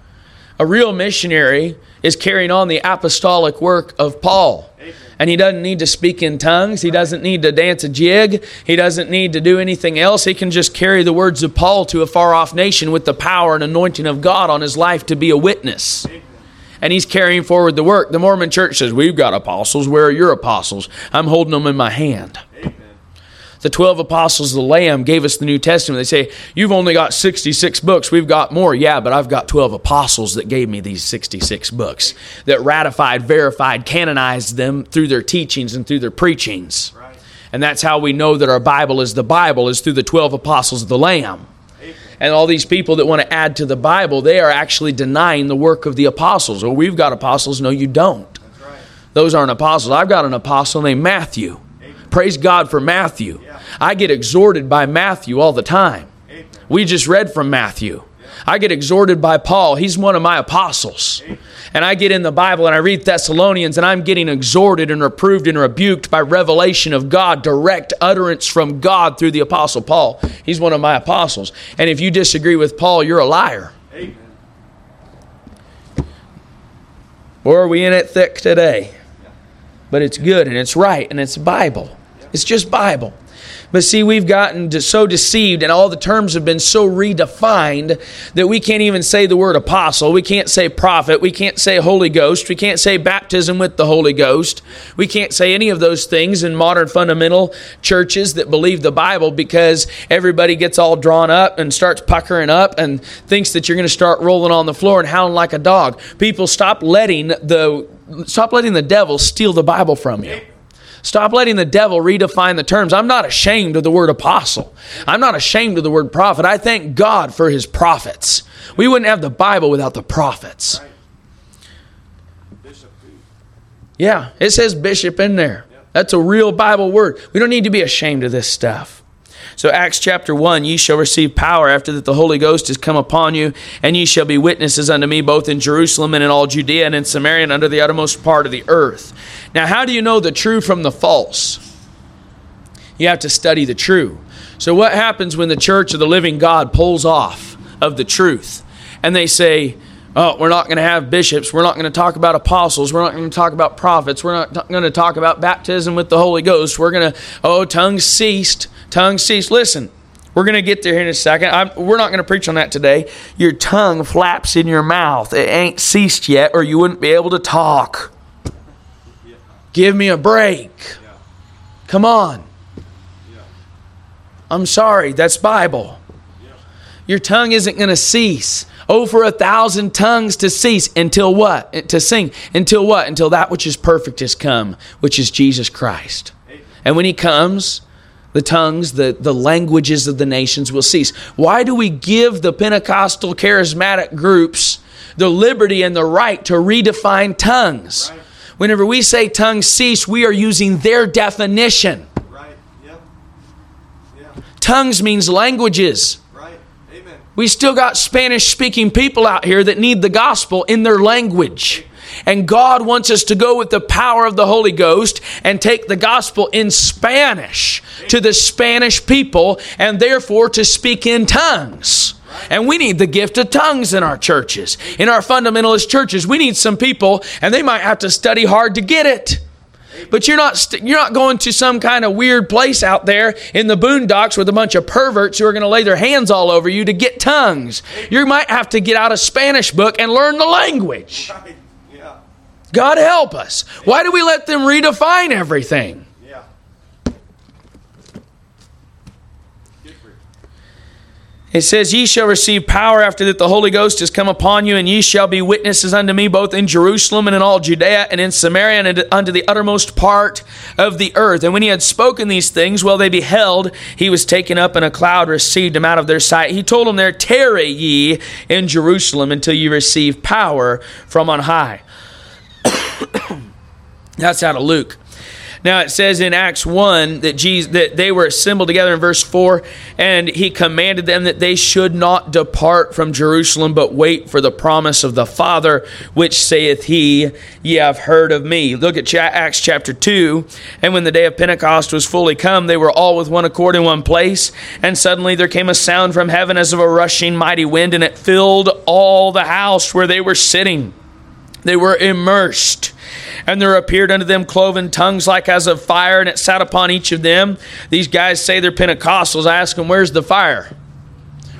A real missionary is carrying on the apostolic work of Paul. And he doesn't need to speak in tongues. He doesn't need to dance a jig. He doesn't need to do anything else. He can just carry the words of Paul to a far off nation with the power and anointing of God on his life to be a witness. And he's carrying forward the work. The Mormon church says, We've got apostles. Where are your apostles? I'm holding them in my hand. Amen. The 12 apostles of the Lamb gave us the New Testament. They say, You've only got 66 books. We've got more. Yeah, but I've got 12 apostles that gave me these 66 books that ratified, verified, canonized them through their teachings and through their preachings. Right. And that's how we know that our Bible is the Bible, is through the 12 apostles of the Lamb. Amen. And all these people that want to add to the Bible, they are actually denying the work of the apostles. Well, we've got apostles. No, you don't. Right. Those aren't apostles. I've got an apostle named Matthew. Praise God for Matthew. Yeah. I get exhorted by Matthew all the time. Amen. We just read from Matthew. I get exhorted by Paul. He's one of my apostles. And I get in the Bible and I read Thessalonians and I'm getting exhorted and reproved and rebuked by revelation of God, direct utterance from God through the apostle Paul. He's one of my apostles. And if you disagree with Paul, you're a liar. Amen. Boy, are we in it thick today. But it's good and it's right and it's Bible. It's just Bible. But see, we've gotten so deceived, and all the terms have been so redefined that we can't even say the word apostle. We can't say prophet. We can't say Holy Ghost. We can't say baptism with the Holy Ghost. We can't say any of those things in modern fundamental churches that believe the Bible because everybody gets all drawn up and starts puckering up and thinks that you're going to start rolling on the floor and howling like a dog. People stop letting the stop letting the devil steal the Bible from you. Stop letting the devil redefine the terms. I'm not ashamed of the word apostle. I'm not ashamed of the word prophet. I thank God for his prophets. We wouldn't have the Bible without the prophets. Yeah, it says bishop in there. That's a real Bible word. We don't need to be ashamed of this stuff. So, Acts chapter 1 Ye shall receive power after that the Holy Ghost is come upon you, and ye shall be witnesses unto me both in Jerusalem and in all Judea and in Samaria and under the uttermost part of the earth. Now, how do you know the true from the false? You have to study the true. So, what happens when the church of the living God pulls off of the truth and they say, Oh, we're not going to have bishops. We're not going to talk about apostles. We're not going to talk about prophets. We're not t- going to talk about baptism with the Holy Ghost. We're going to, oh, tongues ceased. Tongues ceased. Listen, we're going to get there here in a second. I'm, we're not going to preach on that today. Your tongue flaps in your mouth. It ain't ceased yet, or you wouldn't be able to talk. Give me a break. Yeah. Come on. Yeah. I'm sorry. That's Bible. Yeah. Your tongue isn't going to cease. Oh, for a thousand tongues to cease until what? To sing. Until what? Until that which is perfect has come, which is Jesus Christ. And when he comes, the tongues, the, the languages of the nations will cease. Why do we give the Pentecostal charismatic groups the liberty and the right to redefine tongues? Right. Whenever we say tongues cease, we are using their definition. Right. Yep. Yeah. Tongues means languages. Right. Amen. We still got Spanish speaking people out here that need the gospel in their language. And God wants us to go with the power of the Holy Ghost and take the gospel in Spanish to the Spanish people and therefore to speak in tongues. And we need the gift of tongues in our churches. In our fundamentalist churches, we need some people and they might have to study hard to get it. But you're not st- you're not going to some kind of weird place out there in the boondocks with a bunch of perverts who are going to lay their hands all over you to get tongues. You might have to get out a Spanish book and learn the language. God help us. Why do we let them redefine everything? Yeah. Get free. It says, Ye shall receive power after that the Holy Ghost is come upon you, and ye shall be witnesses unto me both in Jerusalem and in all Judea and in Samaria and unto the uttermost part of the earth. And when he had spoken these things, while they beheld, he was taken up, and a cloud received him out of their sight. He told them there, Tarry ye in Jerusalem until ye receive power from on high. That's out of Luke. Now it says in Acts 1 that Jesus that they were assembled together in verse 4 and he commanded them that they should not depart from Jerusalem but wait for the promise of the Father which saith he ye have heard of me. Look at Acts chapter 2 and when the day of Pentecost was fully come they were all with one accord in one place and suddenly there came a sound from heaven as of a rushing mighty wind and it filled all the house where they were sitting. They were immersed. And there appeared unto them cloven tongues like as of fire, and it sat upon each of them. These guys say they're Pentecostals. I ask them, Where's the fire?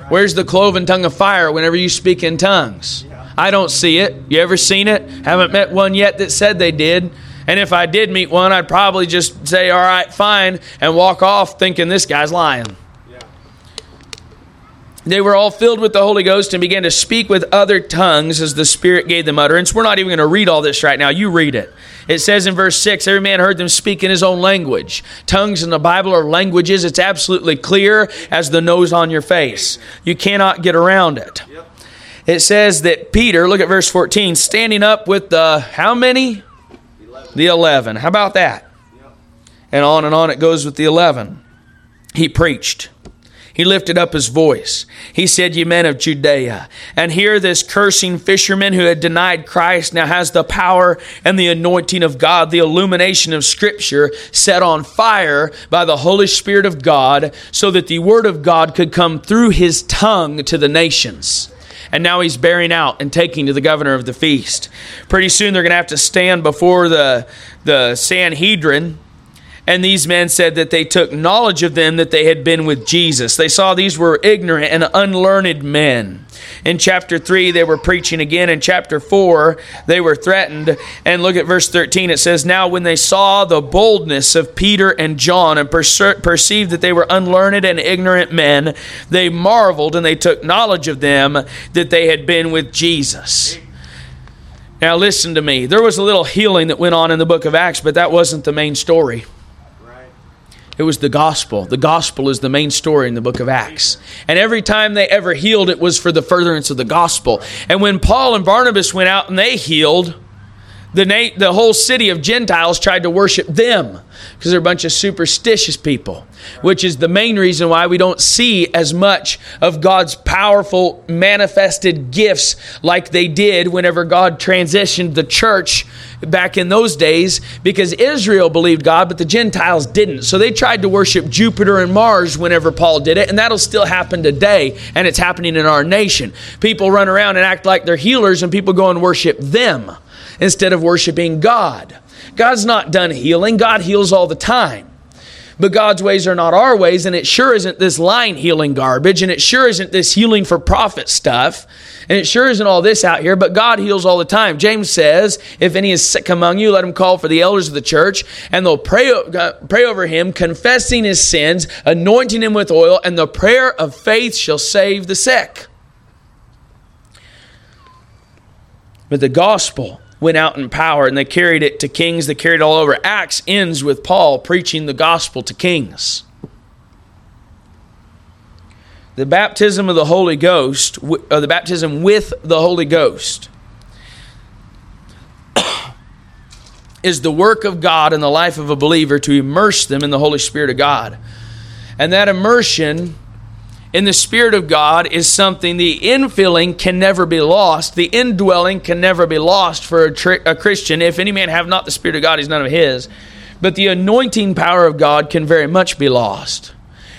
Where's the cloven tongue of fire whenever you speak in tongues? I don't see it. You ever seen it? Haven't met one yet that said they did. And if I did meet one, I'd probably just say, all right, fine, and walk off thinking this guy's lying. They were all filled with the Holy Ghost and began to speak with other tongues as the Spirit gave them utterance. We're not even going to read all this right now. You read it. It says in verse 6 every man heard them speak in his own language. Tongues in the Bible are languages. It's absolutely clear as the nose on your face. You cannot get around it. It says that Peter, look at verse 14, standing up with the how many? The 11. How about that? And on and on it goes with the 11. He preached. He lifted up his voice. He said, Ye men of Judea. And here, this cursing fisherman who had denied Christ now has the power and the anointing of God, the illumination of Scripture set on fire by the Holy Spirit of God, so that the Word of God could come through his tongue to the nations. And now he's bearing out and taking to the governor of the feast. Pretty soon they're going to have to stand before the, the Sanhedrin and these men said that they took knowledge of them that they had been with Jesus. They saw these were ignorant and unlearned men. In chapter 3, they were preaching again. In chapter 4, they were threatened. And look at verse 13. It says, Now when they saw the boldness of Peter and John and perce- perceived that they were unlearned and ignorant men, they marveled and they took knowledge of them that they had been with Jesus. Now listen to me. There was a little healing that went on in the book of Acts, but that wasn't the main story. It was the gospel. The gospel is the main story in the book of Acts. And every time they ever healed, it was for the furtherance of the gospel. And when Paul and Barnabas went out and they healed, the, na- the whole city of Gentiles tried to worship them because they're a bunch of superstitious people, which is the main reason why we don't see as much of God's powerful manifested gifts like they did whenever God transitioned the church back in those days because Israel believed God, but the Gentiles didn't. So they tried to worship Jupiter and Mars whenever Paul did it, and that'll still happen today, and it's happening in our nation. People run around and act like they're healers, and people go and worship them instead of worshiping God. God's not done healing, God heals all the time. But God's ways are not our ways, and it sure isn't this line healing garbage, and it sure isn't this healing for profit stuff, and it sure isn't all this out here, but God heals all the time. James says, If any is sick among you, let him call for the elders of the church, and they'll pray, uh, pray over him, confessing his sins, anointing him with oil, and the prayer of faith shall save the sick. But the gospel went out in power and they carried it to kings, they carried it all over. Acts ends with Paul preaching the gospel to kings. The baptism of the Holy Ghost, or uh, the baptism with the Holy Ghost, is the work of God in the life of a believer to immerse them in the Holy Spirit of God. And that immersion in the Spirit of God is something the infilling can never be lost. The indwelling can never be lost for a, tri- a, Christian. If any man have not the Spirit of God, he's none of his. But the anointing power of God can very much be lost.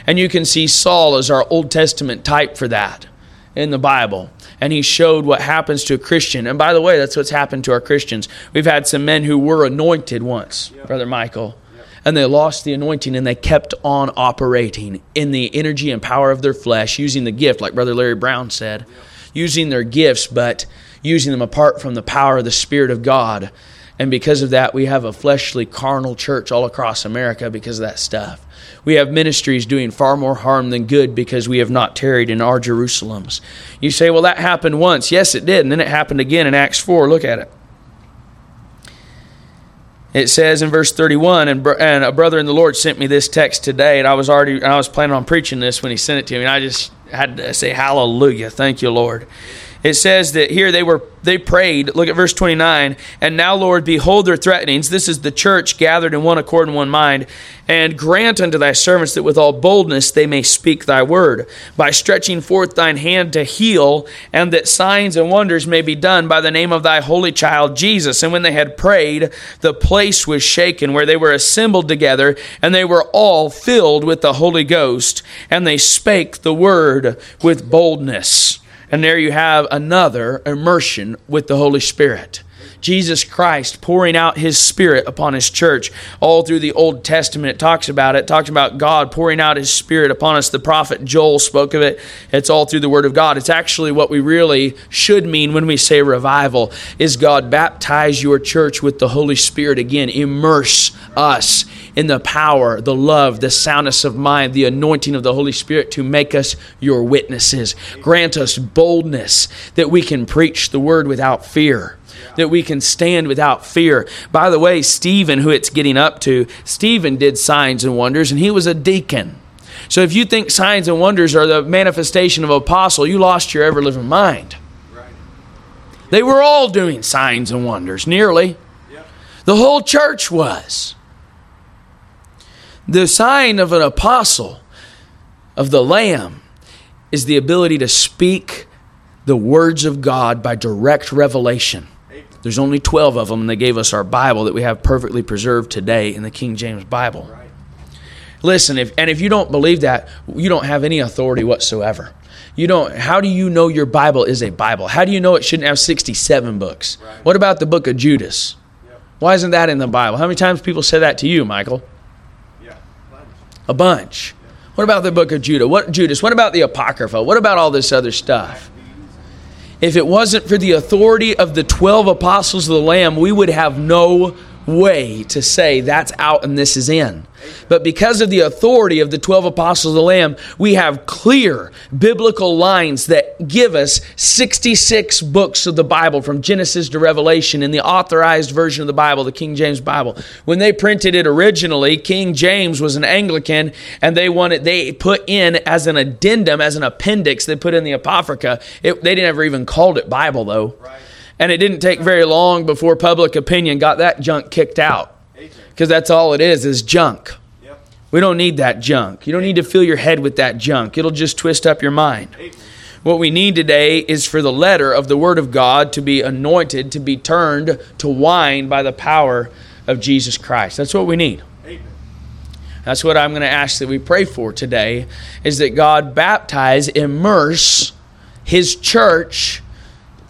And you can see Saul as our Old Testament type for that in the Bible. And he showed what happens to a Christian. And by the way, that's what's happened to our Christians. We've had some men who were anointed once, yep. Brother Michael and they lost the anointing and they kept on operating in the energy and power of their flesh, using the gift, like Brother Larry Brown said, using their gifts, but using them apart from the power of the Spirit of God. And because of that, we have a fleshly, carnal church all across America because of that stuff. We have ministries doing far more harm than good because we have not tarried in our Jerusalems. You say, well, that happened once. Yes, it did. And then it happened again in Acts 4. Look at it. It says in verse 31, and, and a brother in the Lord sent me this text today, and I was already I was planning on preaching this when he sent it to me, and I just had to say hallelujah, thank you, Lord. It says that here they were they prayed. Look at verse 29. And now, Lord, behold their threatenings. This is the church gathered in one accord and one mind. And grant unto thy servants that with all boldness they may speak thy word, by stretching forth thine hand to heal, and that signs and wonders may be done by the name of thy holy child Jesus. And when they had prayed, the place was shaken where they were assembled together, and they were all filled with the Holy Ghost, and they spake the word with boldness. And there you have another immersion with the Holy Spirit. Jesus Christ pouring out his spirit upon his church. All through the Old Testament, it talks about it. it talks about God pouring out his spirit upon us. The prophet Joel spoke of it. It's all through the word of God. It's actually what we really should mean when we say revival is God baptize your church with the Holy Spirit again. Immerse us in the power, the love, the soundness of mind, the anointing of the Holy Spirit to make us your witnesses. Grant us boldness that we can preach the word without fear that we can stand without fear. By the way, Stephen, who it's getting up to, Stephen did signs and wonders, and he was a deacon. So if you think signs and wonders are the manifestation of apostle, you lost your ever living mind. Right. They were all doing signs and wonders, nearly. Yep. The whole church was. The sign of an apostle, of the Lamb, is the ability to speak the words of God by direct revelation. There's only 12 of them, and they gave us our Bible that we have perfectly preserved today in the King James Bible. Right. Listen, if, and if you don't believe that, you don't have any authority whatsoever. You don't. How do you know your Bible is a Bible? How do you know it shouldn't have 67 books? Right. What about the book of Judas? Yep. Why isn't that in the Bible? How many times people say that to you, Michael? Yeah. Bunch. A bunch. What about the book of Judah? What Judas? What about the Apocrypha? What about all this other stuff? If it wasn't for the authority of the 12 apostles of the Lamb, we would have no way to say that's out and this is in. But because of the authority of the 12 apostles of the Lamb, we have clear biblical lines that give us 66 books of the Bible from Genesis to Revelation in the authorized version of the Bible, the King James Bible. When they printed it originally, King James was an Anglican and they wanted they put in as an addendum, as an appendix, they put in the Apocrypha. It, they never even called it Bible though. Right. And it didn't take very long before public opinion got that junk kicked out. Because that's all it is, is junk. We don't need that junk. You don't need to fill your head with that junk. It'll just twist up your mind. What we need today is for the letter of the Word of God to be anointed, to be turned to wine by the power of Jesus Christ. That's what we need. Amen. That's what I'm going to ask that we pray for today is that God baptize, immerse his church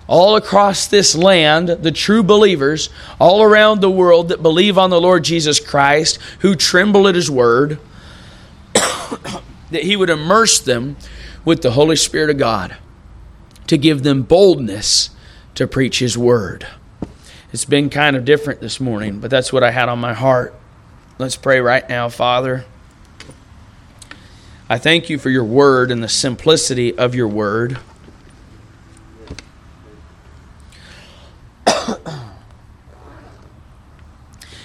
all across this land, the true believers all around the world that believe on the Lord Jesus Christ, who tremble at his word, that he would immerse them with the Holy Spirit of God to give them boldness to preach his word. It's been kind of different this morning, but that's what I had on my heart. Let's pray right now, Father. I thank you for your word and the simplicity of your word.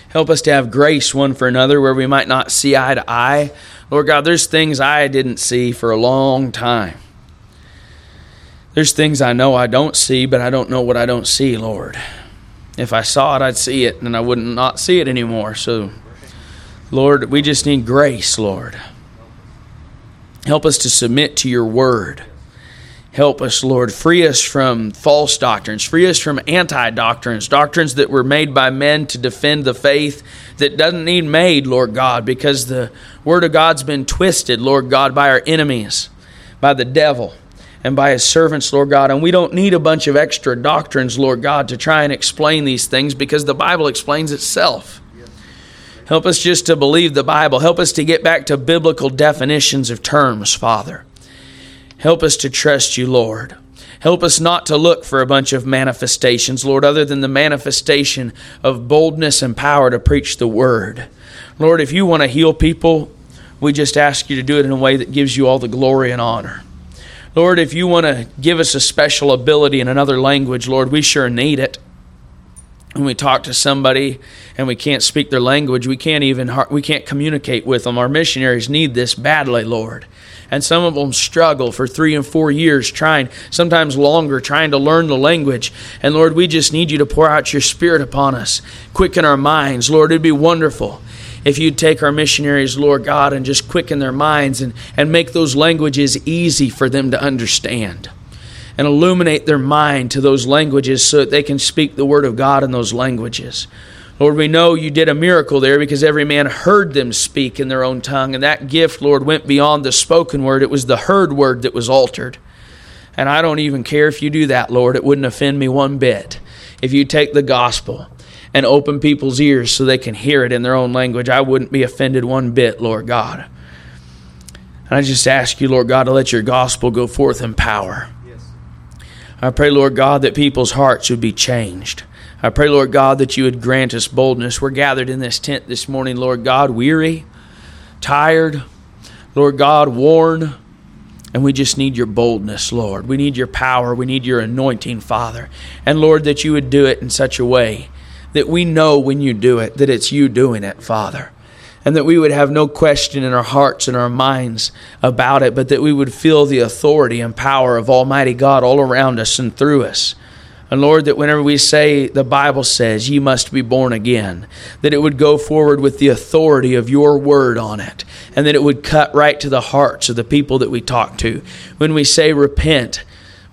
Help us to have grace one for another where we might not see eye to eye. Lord God, there's things I didn't see for a long time. There's things I know I don't see, but I don't know what I don't see, Lord. If I saw it, I'd see it, and I wouldn't not see it anymore. So, Lord, we just need grace, Lord. Help us to submit to your word. Help us, Lord. Free us from false doctrines. Free us from anti doctrines, doctrines that were made by men to defend the faith that doesn't need made, Lord God, because the Word of God's been twisted, Lord God, by our enemies, by the devil, and by His servants, Lord God. And we don't need a bunch of extra doctrines, Lord God, to try and explain these things because the Bible explains itself. Help us just to believe the Bible. Help us to get back to biblical definitions of terms, Father. Help us to trust you, Lord. Help us not to look for a bunch of manifestations, Lord, other than the manifestation of boldness and power to preach the word. Lord, if you want to heal people, we just ask you to do it in a way that gives you all the glory and honor. Lord, if you want to give us a special ability in another language, Lord, we sure need it. When we talk to somebody and we can't speak their language, we can't even we can't communicate with them. Our missionaries need this badly, Lord and some of them struggle for three and four years trying, sometimes longer, trying to learn the language. And Lord, we just need you to pour out your Spirit upon us, quicken our minds. Lord, it'd be wonderful if you'd take our missionaries, Lord God, and just quicken their minds and, and make those languages easy for them to understand. And illuminate their mind to those languages so that they can speak the Word of God in those languages. Lord, we know you did a miracle there because every man heard them speak in their own tongue. And that gift, Lord, went beyond the spoken word. It was the heard word that was altered. And I don't even care if you do that, Lord. It wouldn't offend me one bit. if you take the gospel and open people's ears so they can hear it in their own language, I wouldn't be offended one bit, Lord God. And I just ask you, Lord God, to let your gospel go forth in power. Yes. I pray, Lord God, that people's hearts would be changed. I pray, Lord God, that you would grant us boldness. We're gathered in this tent this morning, Lord God, weary, tired, Lord God, worn. And we just need your boldness, Lord. We need your power. We need your anointing, Father. And Lord, that you would do it in such a way that we know when you do it that it's you doing it, Father. And that we would have no question in our hearts and our minds about it, but that we would feel the authority and power of Almighty God all around us and through us. And Lord, that whenever we say the Bible says ye must be born again, that it would go forward with the authority of your word on it, and that it would cut right to the hearts of the people that we talk to. When we say repent,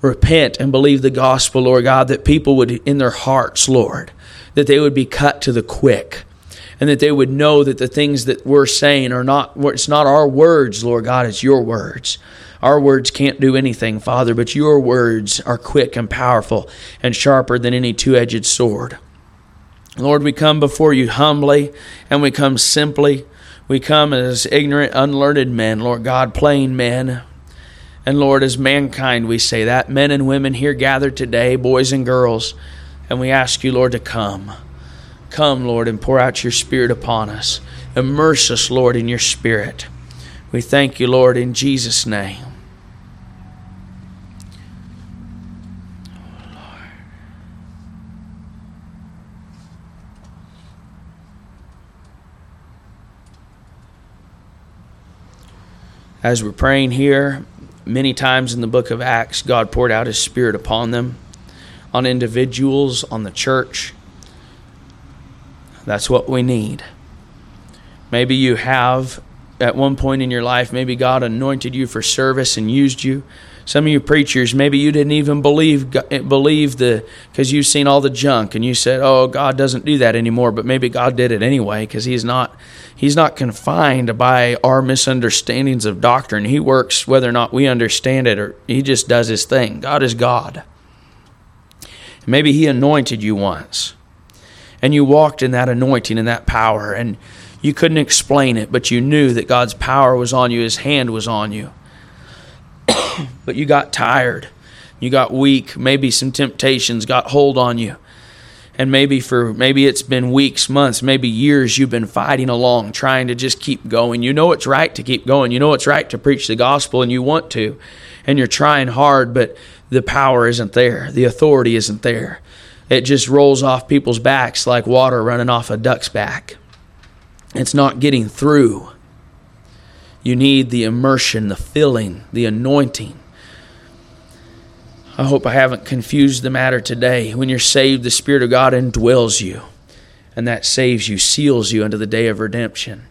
repent and believe the gospel, Lord God, that people would, in their hearts, Lord, that they would be cut to the quick. And that they would know that the things that we're saying are not, it's not our words, Lord God, it's your words. Our words can't do anything, Father, but your words are quick and powerful and sharper than any two edged sword. Lord, we come before you humbly and we come simply. We come as ignorant, unlearned men, Lord God, plain men. And Lord, as mankind, we say that, men and women here gathered today, boys and girls, and we ask you, Lord, to come. Come, Lord, and pour out your Spirit upon us. Immerse us, Lord, in your Spirit. We thank you, Lord, in Jesus' name. As we're praying here, many times in the book of Acts, God poured out His Spirit upon them, on individuals, on the church. That's what we need. Maybe you have, at one point in your life, maybe God anointed you for service and used you. Some of you preachers, maybe you didn't even believe eh, believe the because you've seen all the junk and you said, "Oh, God doesn't do that anymore." But maybe God did it anyway because He's not He's not confined by our misunderstandings of doctrine. He works whether or not we understand it, or He just does His thing. God is God. Maybe He anointed you once, and you walked in that anointing and that power, and you couldn't explain it, but you knew that God's power was on you, His hand was on you but you got tired. You got weak. Maybe some temptations got hold on you. And maybe for maybe it's been weeks, months, maybe years you've been fighting along trying to just keep going. You know it's right to keep going. You know it's right to preach the gospel and you want to. And you're trying hard, but the power isn't there. The authority isn't there. It just rolls off people's backs like water running off a duck's back. It's not getting through. You need the immersion, the filling, the anointing. I hope I haven't confused the matter today. When you're saved, the Spirit of God indwells you, and that saves you, seals you unto the day of redemption.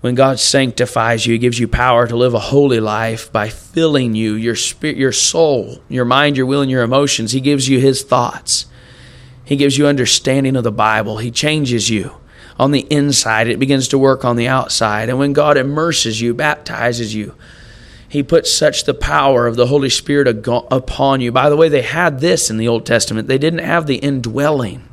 When God sanctifies you, He gives you power to live a holy life by filling you, your spirit, your soul, your mind, your will, and your emotions. He gives you His thoughts. He gives you understanding of the Bible. He changes you on the inside, it begins to work on the outside. And when God immerses you, baptizes you, He puts such the power of the Holy Spirit upon you. By the way, they had this in the Old Testament, they didn't have the indwelling.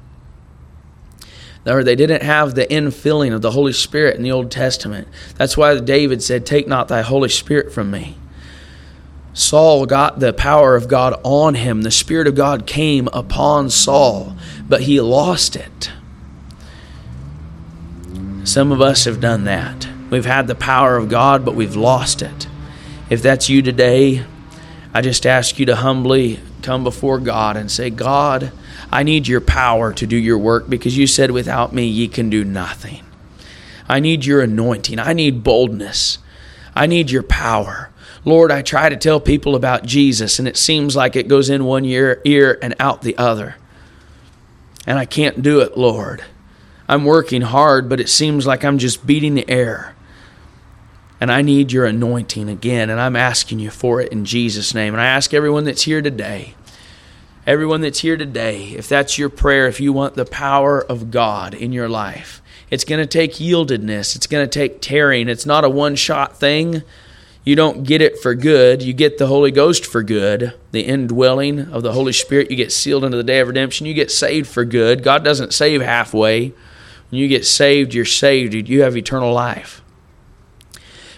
Or they didn't have the infilling of the Holy Spirit in the Old Testament. That's why David said, Take not thy Holy Spirit from me. Saul got the power of God on him. The Spirit of God came upon Saul, but he lost it. Some of us have done that. We've had the power of God, but we've lost it. If that's you today, I just ask you to humbly come before God and say, God, I need your power to do your work because you said, without me, ye can do nothing. I need your anointing. I need boldness. I need your power. Lord, I try to tell people about Jesus, and it seems like it goes in one ear, ear and out the other. And I can't do it, Lord. I'm working hard, but it seems like I'm just beating the air. And I need your anointing again, and I'm asking you for it in Jesus' name. And I ask everyone that's here today, everyone that's here today, if that's your prayer, if you want the power of God in your life, it's going to take yieldedness, it's going to take tearing. It's not a one shot thing. You don't get it for good. You get the Holy Ghost for good, the indwelling of the Holy Spirit. You get sealed into the day of redemption. You get saved for good. God doesn't save halfway. When you get saved, you're saved. You have eternal life.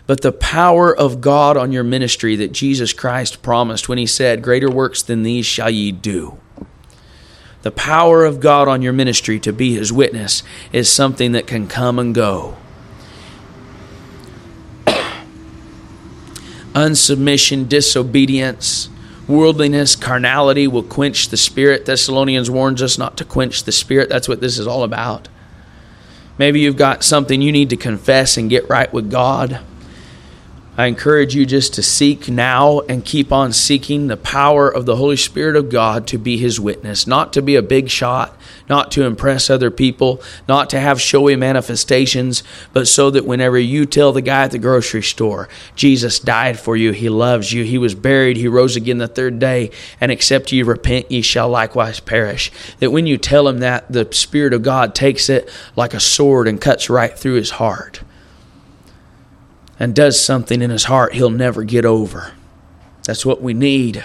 But the power of God on your ministry that Jesus Christ promised when he said, Greater works than these shall ye do. The power of God on your ministry to be his witness is something that can come and go. unsubmission, disobedience, worldliness, carnality will quench the spirit. Thessalonians warns us not to quench the spirit. That's what this is all about. Maybe you've got something you need to confess and get right with God. I encourage you just to seek now and keep on seeking the power of the Holy Spirit of God to be His witness, not to be a big shot, not to impress other people, not to have showy manifestations, but so that whenever you tell the guy at the grocery store, Jesus died for you, He loves you, He was buried, He rose again the third day, and except ye repent, ye shall likewise perish. That when you tell him that, the Spirit of God takes it like a sword and cuts right through his heart and does something in his heart he'll never get over. That's what we need.